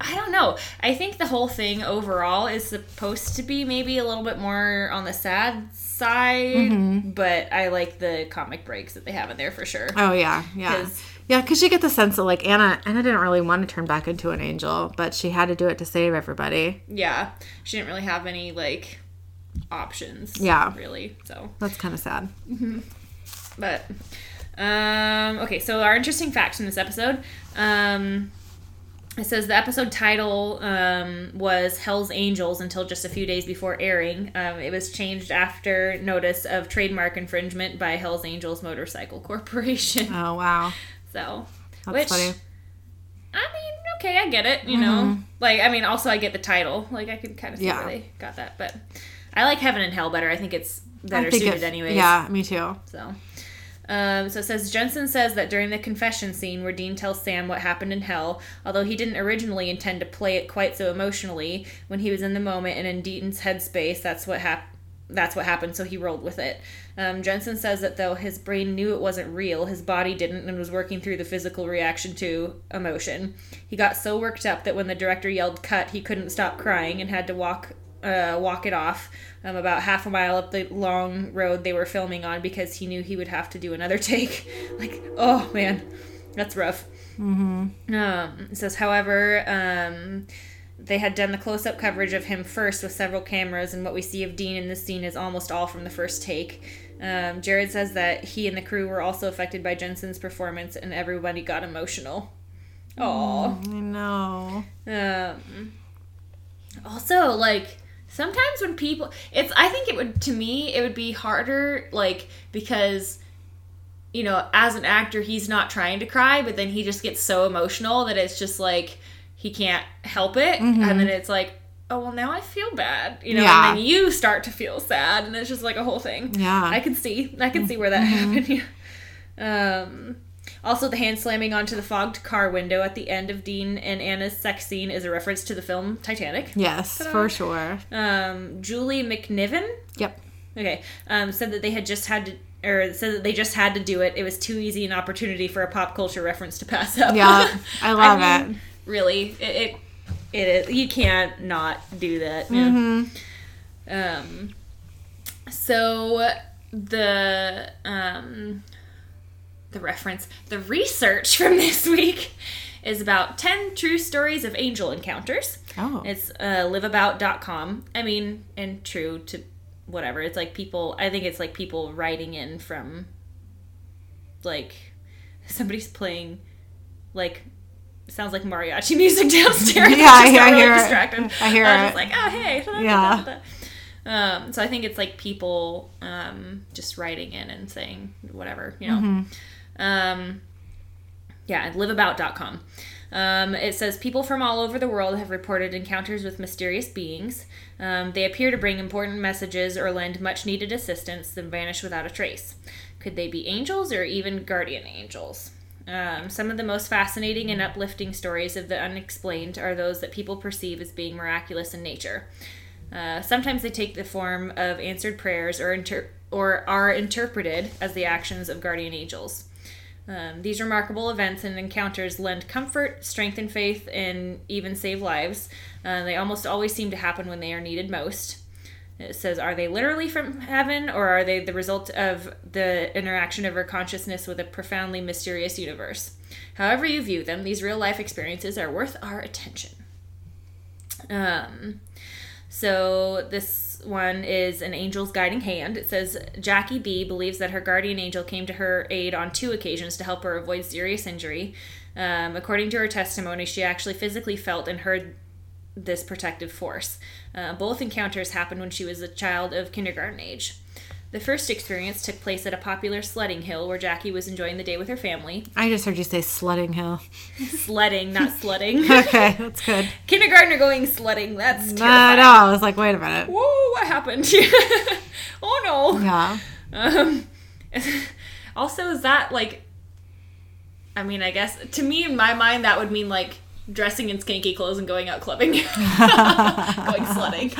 I don't know. I think the whole thing overall is supposed to be maybe a little bit more on the sad side, mm-hmm. but I like the comic breaks that they have in there for sure. Oh yeah, yeah. Yeah, because you get the sense that like Anna, Anna didn't really want to turn back into an angel, but she had to do it to save everybody. Yeah, she didn't really have any like options. Yeah, really. So that's kind of sad. Mm-hmm. But um, okay, so our interesting facts in this episode. Um, it says the episode title um, was Hell's Angels until just a few days before airing. Um, it was changed after notice of trademark infringement by Hell's Angels Motorcycle Corporation. Oh, wow. So, That's which funny. I mean, okay, I get it. You mm-hmm. know, like I mean, also I get the title. Like I could kind of see yeah. where they got that, but I like Heaven and Hell better. I think it's better suited, anyways. Yeah, me too. So. Um, so it says Jensen says that during the confession scene where Dean tells Sam what happened in hell, although he didn't originally intend to play it quite so emotionally, when he was in the moment and in Dean's headspace, that's what happened. That's what happened, so he rolled with it. Um, Jensen says that though his brain knew it wasn't real, his body didn't and was working through the physical reaction to emotion. He got so worked up that when the director yelled cut, he couldn't stop crying and had to walk uh, walk it off um, about half a mile up the long road they were filming on because he knew he would have to do another take. like, oh man, that's rough. Mm-hmm. Um, it says, however, um, they had done the close up coverage of him first with several cameras, and what we see of Dean in this scene is almost all from the first take. Um, Jared says that he and the crew were also affected by Jensen's performance, and everybody got emotional. Oh, I know. Um, also, like sometimes when people, it's I think it would to me it would be harder, like because you know as an actor he's not trying to cry, but then he just gets so emotional that it's just like he can't help it, mm-hmm. and then it's like oh well now i feel bad you know yeah. and then you start to feel sad and it's just like a whole thing yeah i can see i can see where that mm-hmm. happened um also the hand slamming onto the fogged car window at the end of dean and anna's sex scene is a reference to the film titanic yes Ta-da. for sure um julie mcniven yep okay um said that they had just had to or said that they just had to do it. It was too easy an opportunity for a pop culture reference to pass up. Yeah, I love I mean, it. Really, it, it it is you can't not do that mm-hmm. um so the um the reference the research from this week is about 10 true stories of angel encounters oh it's uh, liveabout.com i mean and true to whatever it's like people i think it's like people writing in from like somebody's playing like sounds like mariachi music downstairs. yeah, I, I, really hear distracted. it. I hear I was it. like, oh hey, yeah. Um, so I think it's like people um, just writing in and saying whatever, you know. Mm-hmm. Um, yeah, liveabout.com. Um, it says people from all over the world have reported encounters with mysterious beings. Um, they appear to bring important messages or lend much needed assistance, then vanish without a trace. Could they be angels or even guardian angels? Um, some of the most fascinating and uplifting stories of the unexplained are those that people perceive as being miraculous in nature. Uh, sometimes they take the form of answered prayers or, inter- or are interpreted as the actions of guardian angels. Um, these remarkable events and encounters lend comfort, strengthen faith, and even save lives. Uh, they almost always seem to happen when they are needed most. It says, Are they literally from heaven, or are they the result of the interaction of our consciousness with a profoundly mysterious universe? However, you view them, these real life experiences are worth our attention. Um, so, this one is an angel's guiding hand. It says Jackie B believes that her guardian angel came to her aid on two occasions to help her avoid serious injury. Um, according to her testimony, she actually physically felt and heard this protective force. Uh, both encounters happened when she was a child of kindergarten age. The first experience took place at a popular sledding hill where Jackie was enjoying the day with her family. I just heard you say sledding hill. sledding, not sledding. okay, that's good. Kindergartner going sledding. That's terrifying. No, no, I was like, wait a minute. Whoa, what happened? oh no. Yeah. Um, also, is that like? I mean, I guess to me, in my mind, that would mean like dressing in skanky clothes and going out clubbing, going sledding.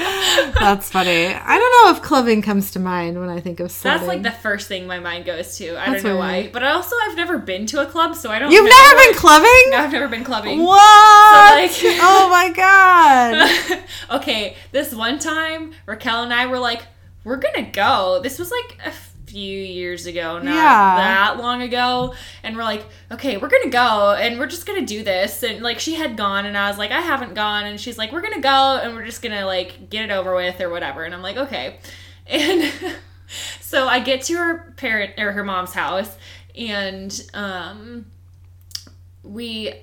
That's funny. I don't know if clubbing comes to mind when I think of sledding. That's like the first thing my mind goes to. I That's don't know weird. why, but also I've never been to a club, so I don't. You've never been clubbing? No, I've never been clubbing. What? So like, oh my god. okay, this one time Raquel and I were like, we're gonna go. This was like a few years ago, not yeah. that long ago. And we're like, okay, we're gonna go and we're just gonna do this. And like she had gone and I was like, I haven't gone. And she's like, we're gonna go and we're just gonna like get it over with or whatever. And I'm like, okay. And so I get to her parent or her mom's house and um we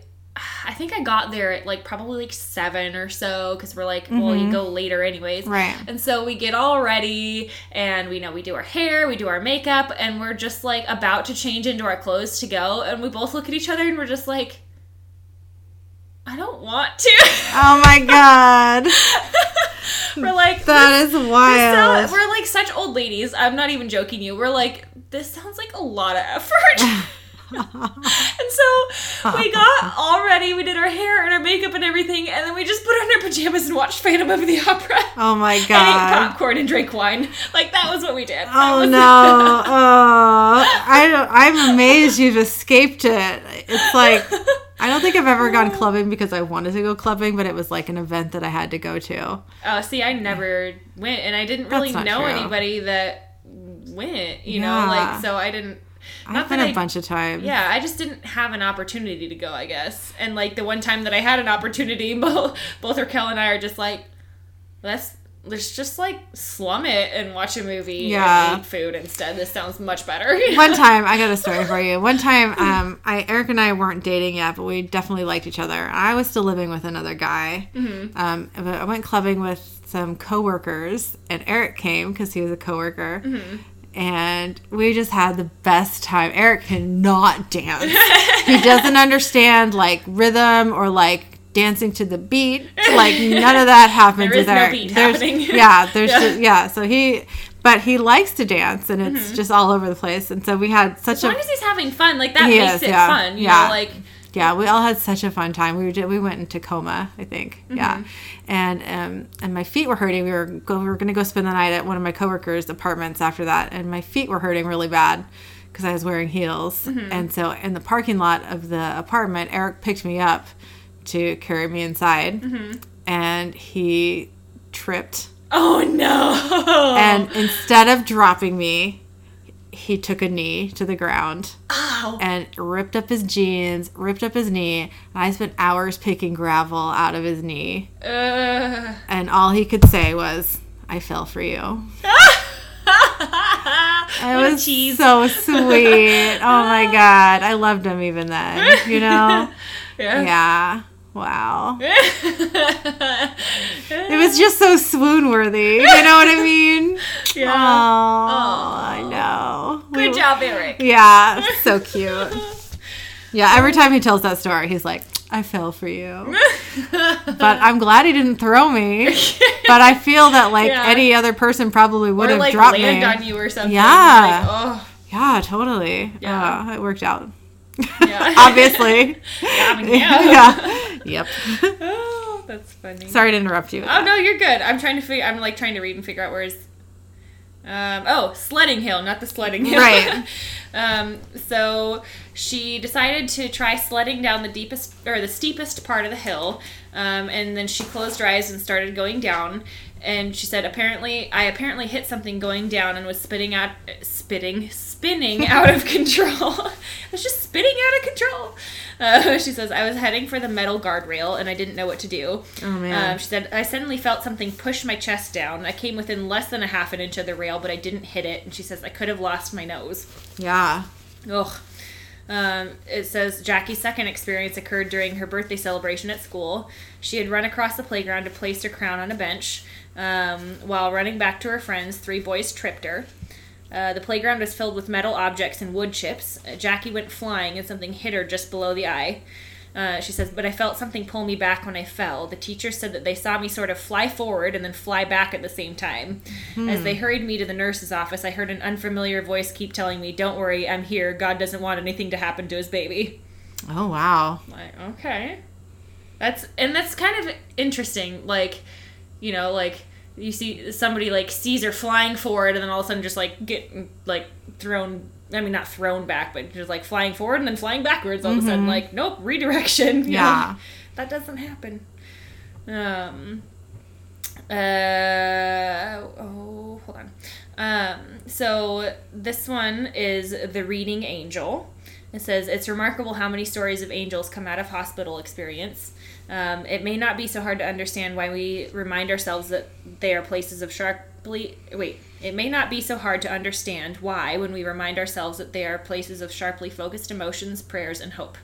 I think I got there at like probably like seven or so because we're like, mm-hmm. well, you mm-hmm. go later anyways. Right. And so we get all ready and we know we do our hair, we do our makeup, and we're just like about to change into our clothes to go. And we both look at each other and we're just like, I don't want to. Oh my God. we're like, that is wild. we're like such old ladies. I'm not even joking you. We're like, this sounds like a lot of effort. and so we got all ready. We did our hair and our makeup and everything, and then we just put on our pajamas and watched Phantom of the Opera. Oh my god! And ate popcorn and drank wine. Like that was what we did. Oh no! oh, I I'm amazed you've escaped it. It's like. I don't think I've ever gone clubbing because I wanted to go clubbing, but it was like an event that I had to go to. Oh, see, I never went, and I didn't really know true. anybody that went. You yeah. know, like so I didn't I've been a I, bunch of times. Yeah, I just didn't have an opportunity to go, I guess. And like the one time that I had an opportunity, both both Raquel and I are just like, let's let's just like slum it and watch a movie yeah. and eat food instead. This sounds much better. one time, I got a story for you. One time, um, I Eric and I weren't dating yet, but we definitely liked each other. I was still living with another guy. Mm-hmm. Um, I went clubbing with some coworkers, and Eric came because he was a coworker. Mm-hmm and we just had the best time. Eric cannot dance. he doesn't understand like rhythm or like dancing to the beat. Like none of that happens there with Eric. No beat there's, happening. Yeah, there's yeah. Just, yeah. So he but he likes to dance and it's mm-hmm. just all over the place. And so we had such as a As long as he's having fun, like that makes is, it yeah, fun. You yeah. know, like yeah, we all had such a fun time. We did, we went in Tacoma, I think. Mm-hmm. Yeah, and um, and my feet were hurting. We were go, we were gonna go spend the night at one of my coworkers' apartments after that, and my feet were hurting really bad because I was wearing heels. Mm-hmm. And so in the parking lot of the apartment, Eric picked me up to carry me inside, mm-hmm. and he tripped. Oh no! And instead of dropping me, he took a knee to the ground Ow. and ripped up his jeans, ripped up his knee. And I spent hours picking gravel out of his knee. Uh. And all he could say was, I fell for you. it was so sweet. Oh my god. I loved him even then, you know? yeah. Yeah. Wow. it was just so swoon worthy. You know what I mean? Yeah. Oh, I know. Good we, job, Eric. Yeah, so cute. Yeah, every time he tells that story, he's like, I fell for you. but I'm glad he didn't throw me. but I feel that like yeah. any other person probably would or, have like, dropped land me. on you or something. Yeah. Like, oh. Yeah, totally. Yeah. Uh, it worked out. Yeah. Obviously. yeah, I mean, yeah. yeah. Yep. Oh, that's funny. Sorry to interrupt you. Oh no, you're good. I'm trying to figure. I'm like trying to read and figure out where's. Um, oh, sledding hill, not the sledding hill. Right. um, so she decided to try sledding down the deepest or the steepest part of the hill, um, and then she closed her eyes and started going down. And she said apparently I apparently hit something going down and was spitting out spitting spinning out of control. I was just spinning out of control. Uh, she says I was heading for the metal guardrail and I didn't know what to do. Oh man. Um, she said I suddenly felt something push my chest down. I came within less than a half an inch of the rail, but I didn't hit it. And she says I could have lost my nose. Yeah. Ugh. Um, it says Jackie's second experience occurred during her birthday celebration at school. She had run across the playground to place her crown on a bench. Um, while running back to her friends, three boys tripped her. Uh, the playground was filled with metal objects and wood chips. Uh, Jackie went flying and something hit her just below the eye. Uh, she says, but I felt something pull me back when I fell. The teacher said that they saw me sort of fly forward and then fly back at the same time. Hmm. As they hurried me to the nurse's office, I heard an unfamiliar voice keep telling me, Don't worry, I'm here. God doesn't want anything to happen to his baby. Oh, wow. Like, okay. That's, and that's kind of interesting. Like, you know, like, you see somebody like sees her flying forward and then all of a sudden just like get like thrown I mean, not thrown back, but just like flying forward and then flying backwards all mm-hmm. of a sudden. Mm-hmm. Like, nope, redirection. Yeah. Know? that doesn't happen. Um, uh, oh, hold on. Um, so this one is The Reading Angel. It says, It's remarkable how many stories of angels come out of hospital experience. Um, it may not be so hard to understand why we remind ourselves that they are places of sharply. Wait, it may not be so hard to understand why when we remind ourselves that they are places of sharply focused emotions, prayers, and hope.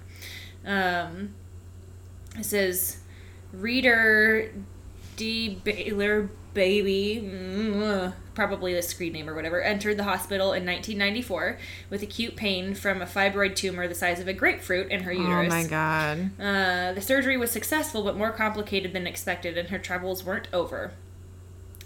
Um, it says, Reader D. Baylor Baby, probably the screen name or whatever, entered the hospital in 1994 with acute pain from a fibroid tumor the size of a grapefruit in her uterus. Oh my god. Uh, the surgery was successful but more complicated than expected, and her troubles weren't over.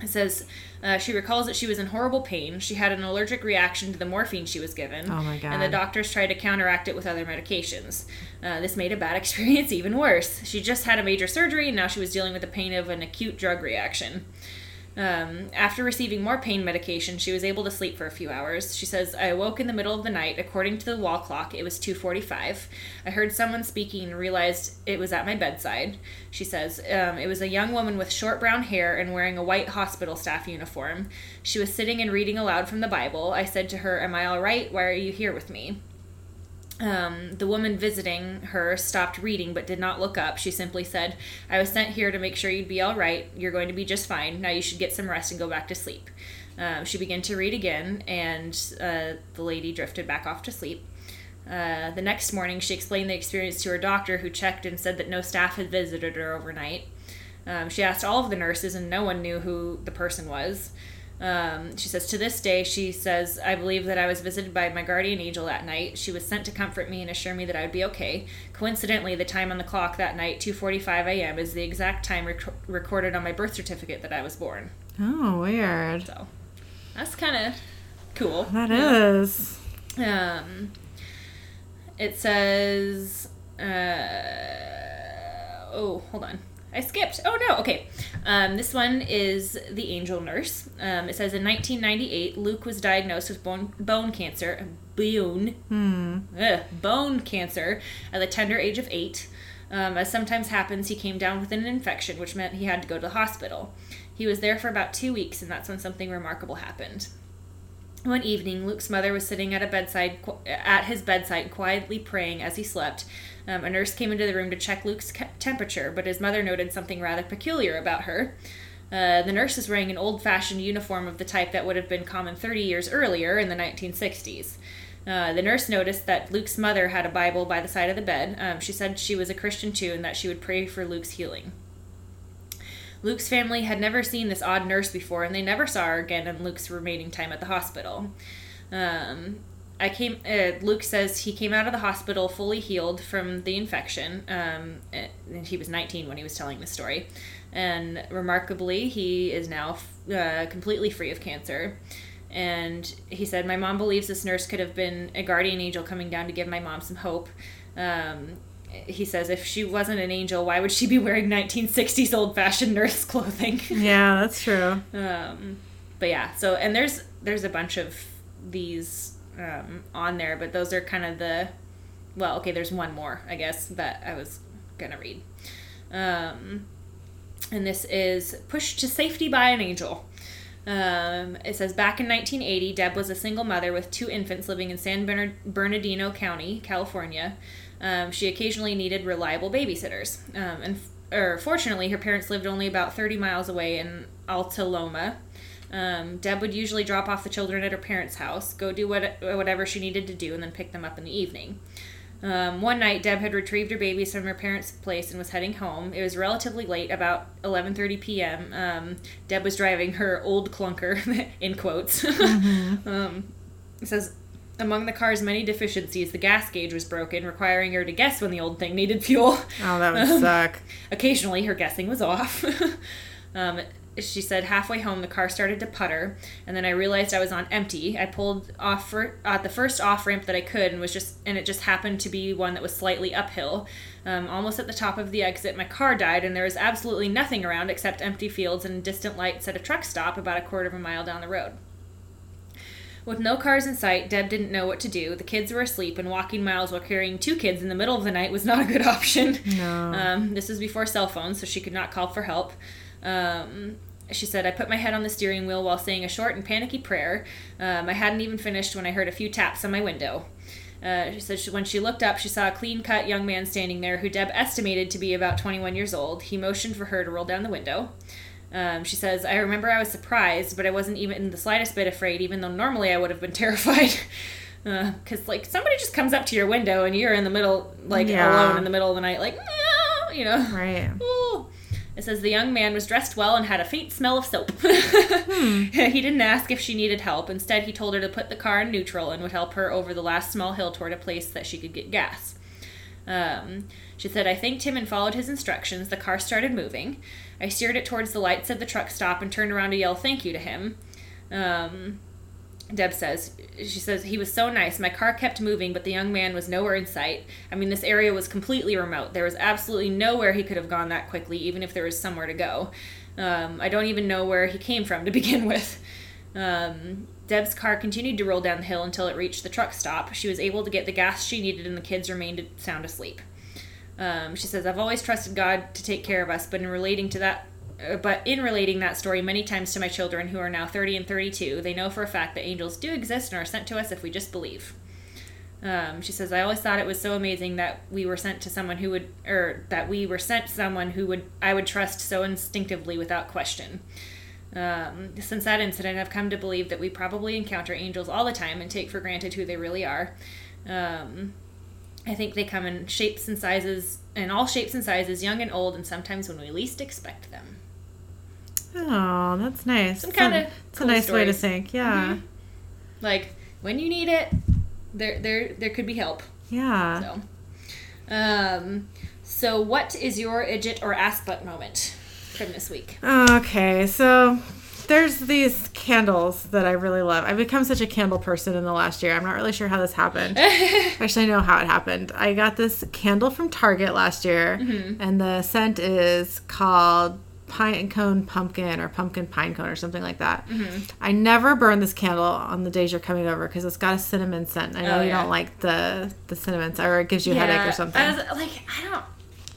It says uh, she recalls that she was in horrible pain. She had an allergic reaction to the morphine she was given. Oh my god! And the doctors tried to counteract it with other medications. Uh, this made a bad experience even worse. She just had a major surgery, and now she was dealing with the pain of an acute drug reaction. Um, after receiving more pain medication, she was able to sleep for a few hours. She says, "I awoke in the middle of the night. According to the wall clock, it was 2:45. I heard someone speaking and realized it was at my bedside." She says, um, "It was a young woman with short brown hair and wearing a white hospital staff uniform. She was sitting and reading aloud from the Bible. I said to her, "Am I all right? Why are you here with me?" Um, the woman visiting her stopped reading but did not look up. She simply said, I was sent here to make sure you'd be all right. You're going to be just fine. Now you should get some rest and go back to sleep. Um, she began to read again, and uh, the lady drifted back off to sleep. Uh, the next morning, she explained the experience to her doctor, who checked and said that no staff had visited her overnight. Um, she asked all of the nurses, and no one knew who the person was. Um, she says, To this day, she says, I believe that I was visited by my guardian angel that night. She was sent to comfort me and assure me that I would be okay. Coincidentally, the time on the clock that night, 2.45 a.m., is the exact time rec- recorded on my birth certificate that I was born. Oh, weird. So, that's kind of cool. That is. Um, it says, uh, oh, hold on. I skipped. Oh no. Okay. Um, this one is The Angel Nurse. Um, it says in 1998, Luke was diagnosed with bone, bone cancer, bone, hmm. ugh, bone cancer at the tender age of eight. Um, as sometimes happens, he came down with an infection, which meant he had to go to the hospital. He was there for about two weeks, and that's when something remarkable happened. One evening, Luke's mother was sitting at a bedside at his bedside, quietly praying as he slept. Um, a nurse came into the room to check Luke's temperature, but his mother noted something rather peculiar about her. Uh, the nurse was wearing an old-fashioned uniform of the type that would have been common 30 years earlier in the 1960s. Uh, the nurse noticed that Luke's mother had a Bible by the side of the bed. Um, she said she was a Christian too and that she would pray for Luke's healing. Luke's family had never seen this odd nurse before, and they never saw her again in Luke's remaining time at the hospital. Um, I came. Uh, Luke says he came out of the hospital fully healed from the infection. Um, and he was 19 when he was telling the story, and remarkably, he is now uh, completely free of cancer. And he said, "My mom believes this nurse could have been a guardian angel coming down to give my mom some hope." Um, he says if she wasn't an angel why would she be wearing 1960s old-fashioned nurse clothing yeah that's true um, but yeah so and there's there's a bunch of these um, on there but those are kind of the well okay there's one more i guess that i was gonna read um, and this is Pushed to Safety by an Angel. Um, it says back in 1980, Deb was a single mother with two infants living in San Bernardino County, California. Um, she occasionally needed reliable babysitters. Um, and or fortunately, her parents lived only about 30 miles away in Alta Loma. Um, Deb would usually drop off the children at her parents' house, go do what, whatever she needed to do, and then pick them up in the evening. Um, one night, Deb had retrieved her babies from her parents' place and was heading home. It was relatively late, about 11:30 p.m. Um, Deb was driving her old clunker, in quotes. Mm-hmm. um, it says, among the car's many deficiencies, the gas gauge was broken, requiring her to guess when the old thing needed fuel. Oh, that would suck. Occasionally, her guessing was off. Um, she said halfway home the car started to putter and then i realized i was on empty i pulled off for, uh, the first off ramp that i could and was just and it just happened to be one that was slightly uphill um, almost at the top of the exit my car died and there was absolutely nothing around except empty fields and distant lights at a truck stop about a quarter of a mile down the road with no cars in sight, Deb didn't know what to do. The kids were asleep, and walking miles while carrying two kids in the middle of the night was not a good option. No. Um, this was before cell phones, so she could not call for help. Um, she said, I put my head on the steering wheel while saying a short and panicky prayer. Um, I hadn't even finished when I heard a few taps on my window. Uh, she said she, when she looked up, she saw a clean cut young man standing there who Deb estimated to be about 21 years old. He motioned for her to roll down the window. Um, she says, I remember I was surprised, but I wasn't even the slightest bit afraid, even though normally I would have been terrified. Because, uh, like, somebody just comes up to your window and you're in the middle, like, yeah. alone in the middle of the night, like, you know. Right. Ooh. It says the young man was dressed well and had a faint smell of soap. hmm. He didn't ask if she needed help. Instead, he told her to put the car in neutral and would help her over the last small hill toward a place that she could get gas. Um, she said, I thanked him and followed his instructions. The car started moving. I steered it towards the lights of the truck stop and turned around to yell thank you to him. Um, Deb says, she says, he was so nice. My car kept moving, but the young man was nowhere in sight. I mean, this area was completely remote. There was absolutely nowhere he could have gone that quickly, even if there was somewhere to go. Um, I don't even know where he came from to begin with. Um, Deb's car continued to roll down the hill until it reached the truck stop. She was able to get the gas she needed, and the kids remained sound asleep. Um, she says, I've always trusted God to take care of us, but in relating to that but in relating that story many times to my children who are now 30 and 32, they know for a fact that angels do exist and are sent to us if we just believe. Um, she says, I always thought it was so amazing that we were sent to someone who would, or that we were sent someone who would, I would trust so instinctively without question. Um, since that incident, I've come to believe that we probably encounter angels all the time and take for granted who they really are. Um, I think they come in shapes and sizes, in all shapes and sizes, young and old, and sometimes when we least expect them. Oh, that's nice. Some kind of it's cool a nice way to think. Yeah. Mm-hmm. Like when you need it, there there there could be help. Yeah. So, um, so what is your idjit or ass butt moment from this week? Okay, so there's these candles that I really love. I've become such a candle person in the last year. I'm not really sure how this happened. Actually, I know how it happened. I got this candle from Target last year, mm-hmm. and the scent is called pine cone pumpkin or pumpkin pine cone or something like that. Mm-hmm. I never burn this candle on the days you're coming over because it's got a cinnamon scent. I know oh, you yeah. don't like the the cinnamon, or it gives you a headache or something. I was, like I don't.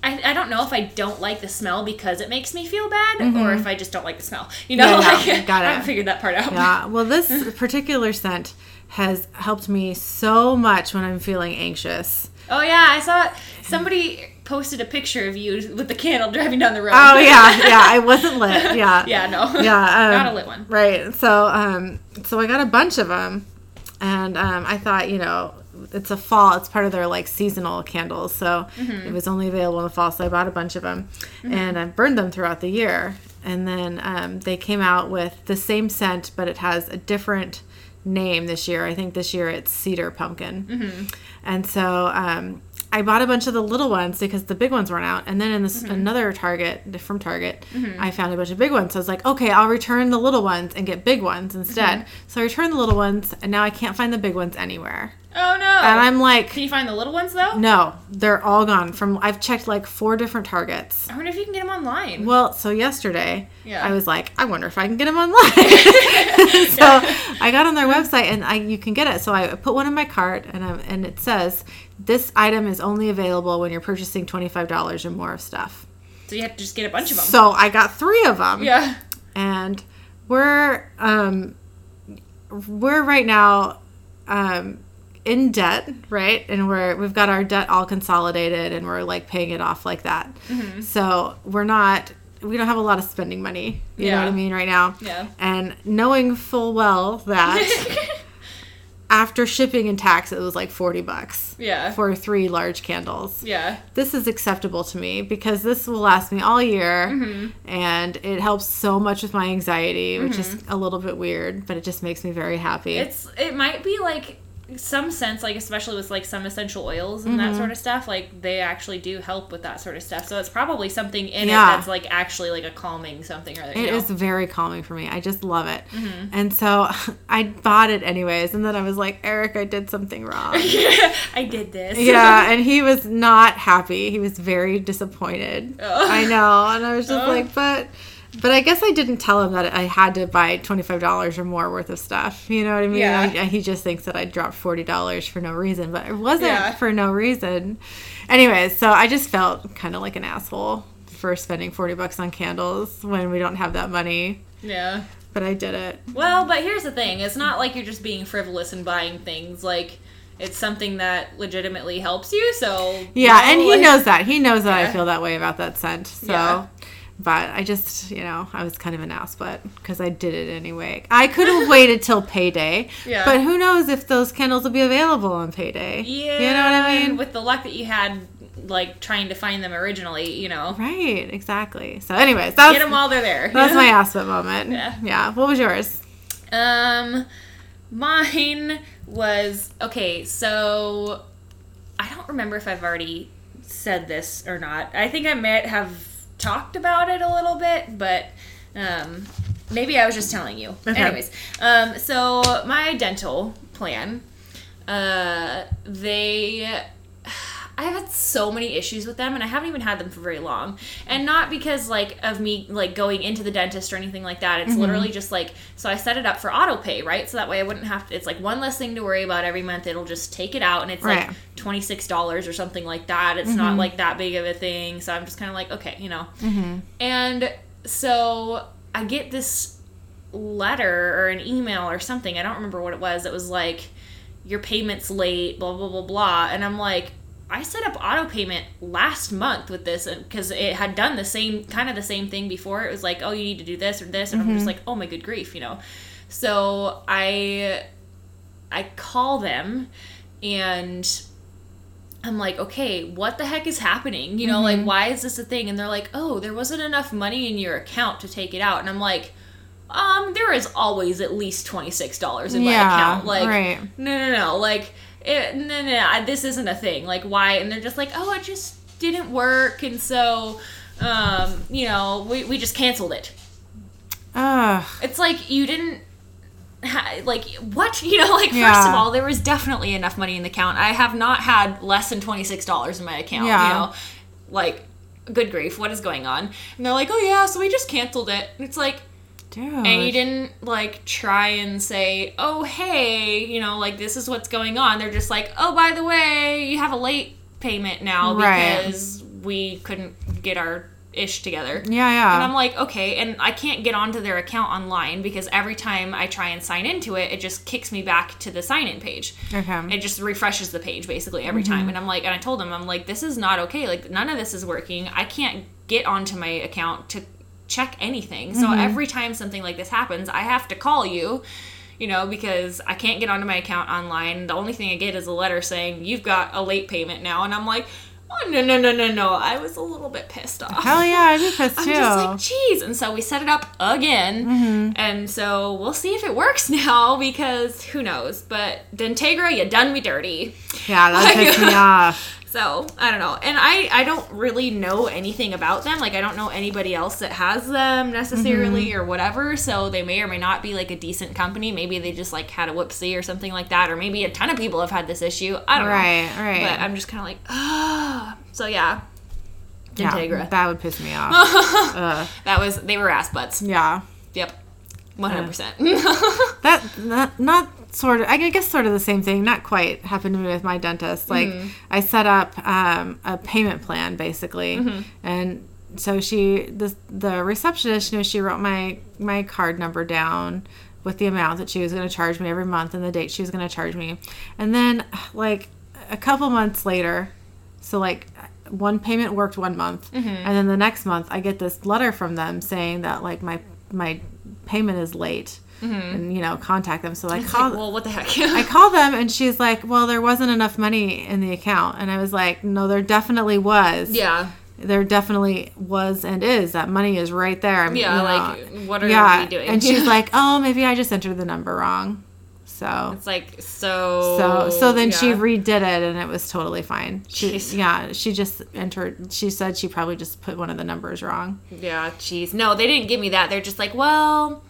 I, I don't know if I don't like the smell because it makes me feel bad mm-hmm. or if I just don't like the smell. You know, yeah, like, got it. I haven't figured that part out. Yeah. Well, this particular scent has helped me so much when I'm feeling anxious. Oh yeah, I saw somebody posted a picture of you with the candle driving down the road. Oh yeah, yeah. I wasn't lit. Yeah. yeah, no. Yeah, um, not a lit one. Right. So, um, so I got a bunch of them, and um, I thought, you know, it's a fall. It's part of their like seasonal candles, so mm-hmm. it was only available in the fall. So I bought a bunch of them, mm-hmm. and I burned them throughout the year. And then um, they came out with the same scent, but it has a different name this year. I think this year it's cedar pumpkin. Mm-hmm. And so um, I bought a bunch of the little ones because the big ones weren't out. And then in this mm-hmm. another Target from Target, mm-hmm. I found a bunch of big ones. So I was like, okay, I'll return the little ones and get big ones instead. Mm-hmm. So I returned the little ones, and now I can't find the big ones anywhere. Oh no! And I'm like, can you find the little ones though? No, they're all gone. From I've checked like four different Targets. I wonder if you can get them online. Well, so yesterday, yeah. I was like, I wonder if I can get them online. so I got on their website and I you can get it. So I put one in my cart and I'm, and it says this item is only available when you're purchasing twenty five dollars or more of stuff. So you have to just get a bunch of them. So I got three of them. Yeah. And we're um we're right now um in debt, right? And we're we've got our debt all consolidated and we're like paying it off like that. Mm-hmm. So we're not we don't have a lot of spending money. You yeah. know what I mean right now? Yeah. And knowing full well that after shipping and tax, it was like 40 bucks. Yeah. For three large candles. Yeah. This is acceptable to me because this will last me all year mm-hmm. and it helps so much with my anxiety, which mm-hmm. is a little bit weird, but it just makes me very happy. It's it might be like some sense, like especially with like some essential oils and mm-hmm. that sort of stuff, like they actually do help with that sort of stuff. So it's probably something in yeah. it that's like actually like a calming something or other. It know? is very calming for me. I just love it. Mm-hmm. And so I bought it anyways, and then I was like, Eric, I did something wrong. I did this. Yeah, and he was not happy. He was very disappointed. Oh. I know, and I was just oh. like, but but I guess I didn't tell him that I had to buy twenty five dollars or more worth of stuff. You know what I mean? Yeah. I, he just thinks that I dropped forty dollars for no reason, but it wasn't yeah. for no reason. Anyways, so I just felt kind of like an asshole for spending forty bucks on candles when we don't have that money. Yeah. But I did it. Well, but here's the thing: it's not like you're just being frivolous and buying things like it's something that legitimately helps you. So yeah, and he like, knows that. He knows that yeah. I feel that way about that scent. So yeah but I just, you know, I was kind of an ass, but because I did it anyway. I could have waited till payday, yeah. but who knows if those candles will be available on payday? Yeah, you know what I mean. With the luck that you had, like trying to find them originally, you know. Right, exactly. So, anyways, that's get them while they're there. That's my ass moment. Yeah, yeah. What was yours? Um, mine was okay. So, I don't remember if I've already said this or not. I think I might have talked about it a little bit, but um, maybe I was just telling you. Okay. Anyways, um, so my dental plan, uh, they. I've had so many issues with them and I haven't even had them for very long. And not because like of me like going into the dentist or anything like that. It's mm-hmm. literally just like so I set it up for auto pay, right? So that way I wouldn't have to it's like one less thing to worry about every month. It'll just take it out and it's right. like $26 or something like that. It's mm-hmm. not like that big of a thing. So I'm just kind of like, okay, you know. Mm-hmm. And so I get this letter or an email or something. I don't remember what it was. It was like your payment's late, blah blah blah blah. And I'm like, I set up auto payment last month with this because it had done the same kind of the same thing before. It was like, oh, you need to do this or this, and mm-hmm. I'm just mm-hmm. like, oh my good grief, you know. So I I call them and I'm like, okay, what the heck is happening? You know, mm-hmm. like why is this a thing? And they're like, oh, there wasn't enough money in your account to take it out, and I'm like. Um, there is always at least twenty six dollars in my yeah, account. Like, right. no, no, no. Like, it, no, no, no, this isn't a thing. Like, why? And they're just like, oh, it just didn't work, and so, um, you know, we, we just canceled it. Ugh. It's like you didn't. Like what you know like yeah. first of all there was definitely enough money in the account i have not had less than $26 in my account yeah. you know like good grief what is going on and they're like oh yeah so we just canceled it and it's like Dude. And you didn't like try and say, "Oh, hey, you know, like this is what's going on." They're just like, "Oh, by the way, you have a late payment now right. because we couldn't get our ish together." Yeah, yeah. And I'm like, "Okay." And I can't get onto their account online because every time I try and sign into it, it just kicks me back to the sign in page. Okay. It just refreshes the page basically every mm-hmm. time. And I'm like, and I told them, I'm like, "This is not okay. Like none of this is working. I can't get onto my account to check anything. So mm-hmm. every time something like this happens, I have to call you, you know, because I can't get onto my account online. The only thing I get is a letter saying you've got a late payment now, and I'm like. Oh no no no no no! I was a little bit pissed off. Hell yeah, I'd be pissed too. I'm just like, geez. And so we set it up again, mm-hmm. and so we'll see if it works now because who knows? But Dentegra, you done me dirty. Yeah, that pissed me off. So I don't know, and I I don't really know anything about them. Like I don't know anybody else that has them necessarily mm-hmm. or whatever. So they may or may not be like a decent company. Maybe they just like had a whoopsie or something like that, or maybe a ton of people have had this issue. I don't right, know. Right, right. But I'm just kind of like, ah. So yeah, Dentegra. Yeah, that would piss me off. that was they were ass butts. Yeah. Yep. One hundred percent. That not not sort of i guess sort of the same thing not quite happened to me with my dentist like mm-hmm. i set up um, a payment plan basically mm-hmm. and so she the the receptionist, you know, she wrote my my card number down with the amount that she was going to charge me every month and the date she was going to charge me. And then like a couple months later, so like one payment worked one month Mm-hmm. and then the next month I get this letter from them saying that like my my payment is late and you know contact them so I Mm-hmm. It's call like, well, what the heck? I call them and she's like, "Well, there wasn't enough money in the account." And I was like, "No, there definitely was. yeah. There definitely was and is. That money is right there." I'm, Yeah, you like, what are yeah. we doing? And she's like, "Oh, maybe I just entered the number wrong." So It's like so. so so then she redid it and it was totally fine. She, Jeez. yeah, she just entered. She said she probably just put one of the numbers wrong. Yeah, jeez. No, they didn't give me that. They're just like, well,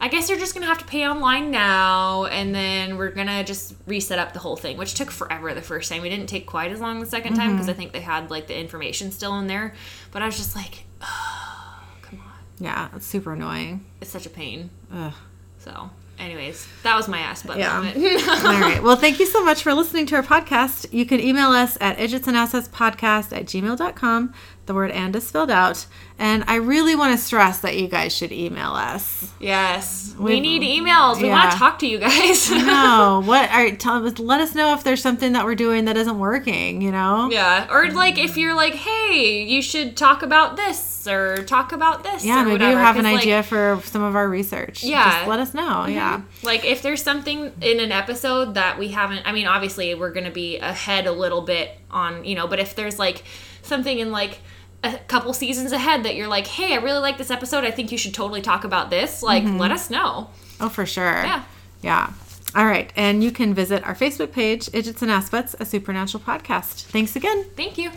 I guess you're just gonna have to pay online now, and then we're gonna just reset up the whole thing, which took forever the first time. We didn't take quite as long the second time Mm-hmm. because I think they had like the information still in there. But I was just like, oh, come on, Yeah, it's super annoying. it's such a pain. Ugh. So, anyways, that was my ass button Yeah. moment. All right. Well, thank you so much for listening to our podcast. You can email us at idgetsandassets.podcast at gmail.com. The word and is filled out. And I really want to stress that you guys should email us. yes, we We- need emails. We want to talk to you guys. No, what are tell us let us know if there's something that we're doing that isn't working, you know? Yeah, or like if you're like, hey, you should talk about this or talk about this. Yeah, maybe whatever. you have an like, idea for some of our research. Yeah. Mm-hmm. Just let us know. Yeah. Like if there's something in an episode that we haven't, I mean, obviously we're gonna be ahead a little bit on, you know, but if there's like something in like a couple seasons ahead that you're like, hey, I really like this episode. I think you should totally talk about this. Like, mm-hmm. let us know. Oh, for sure. Yeah. Yeah. All right. And you can visit our Facebook page, Idgits and Aspects, a supernatural podcast. Thanks again. Thank you.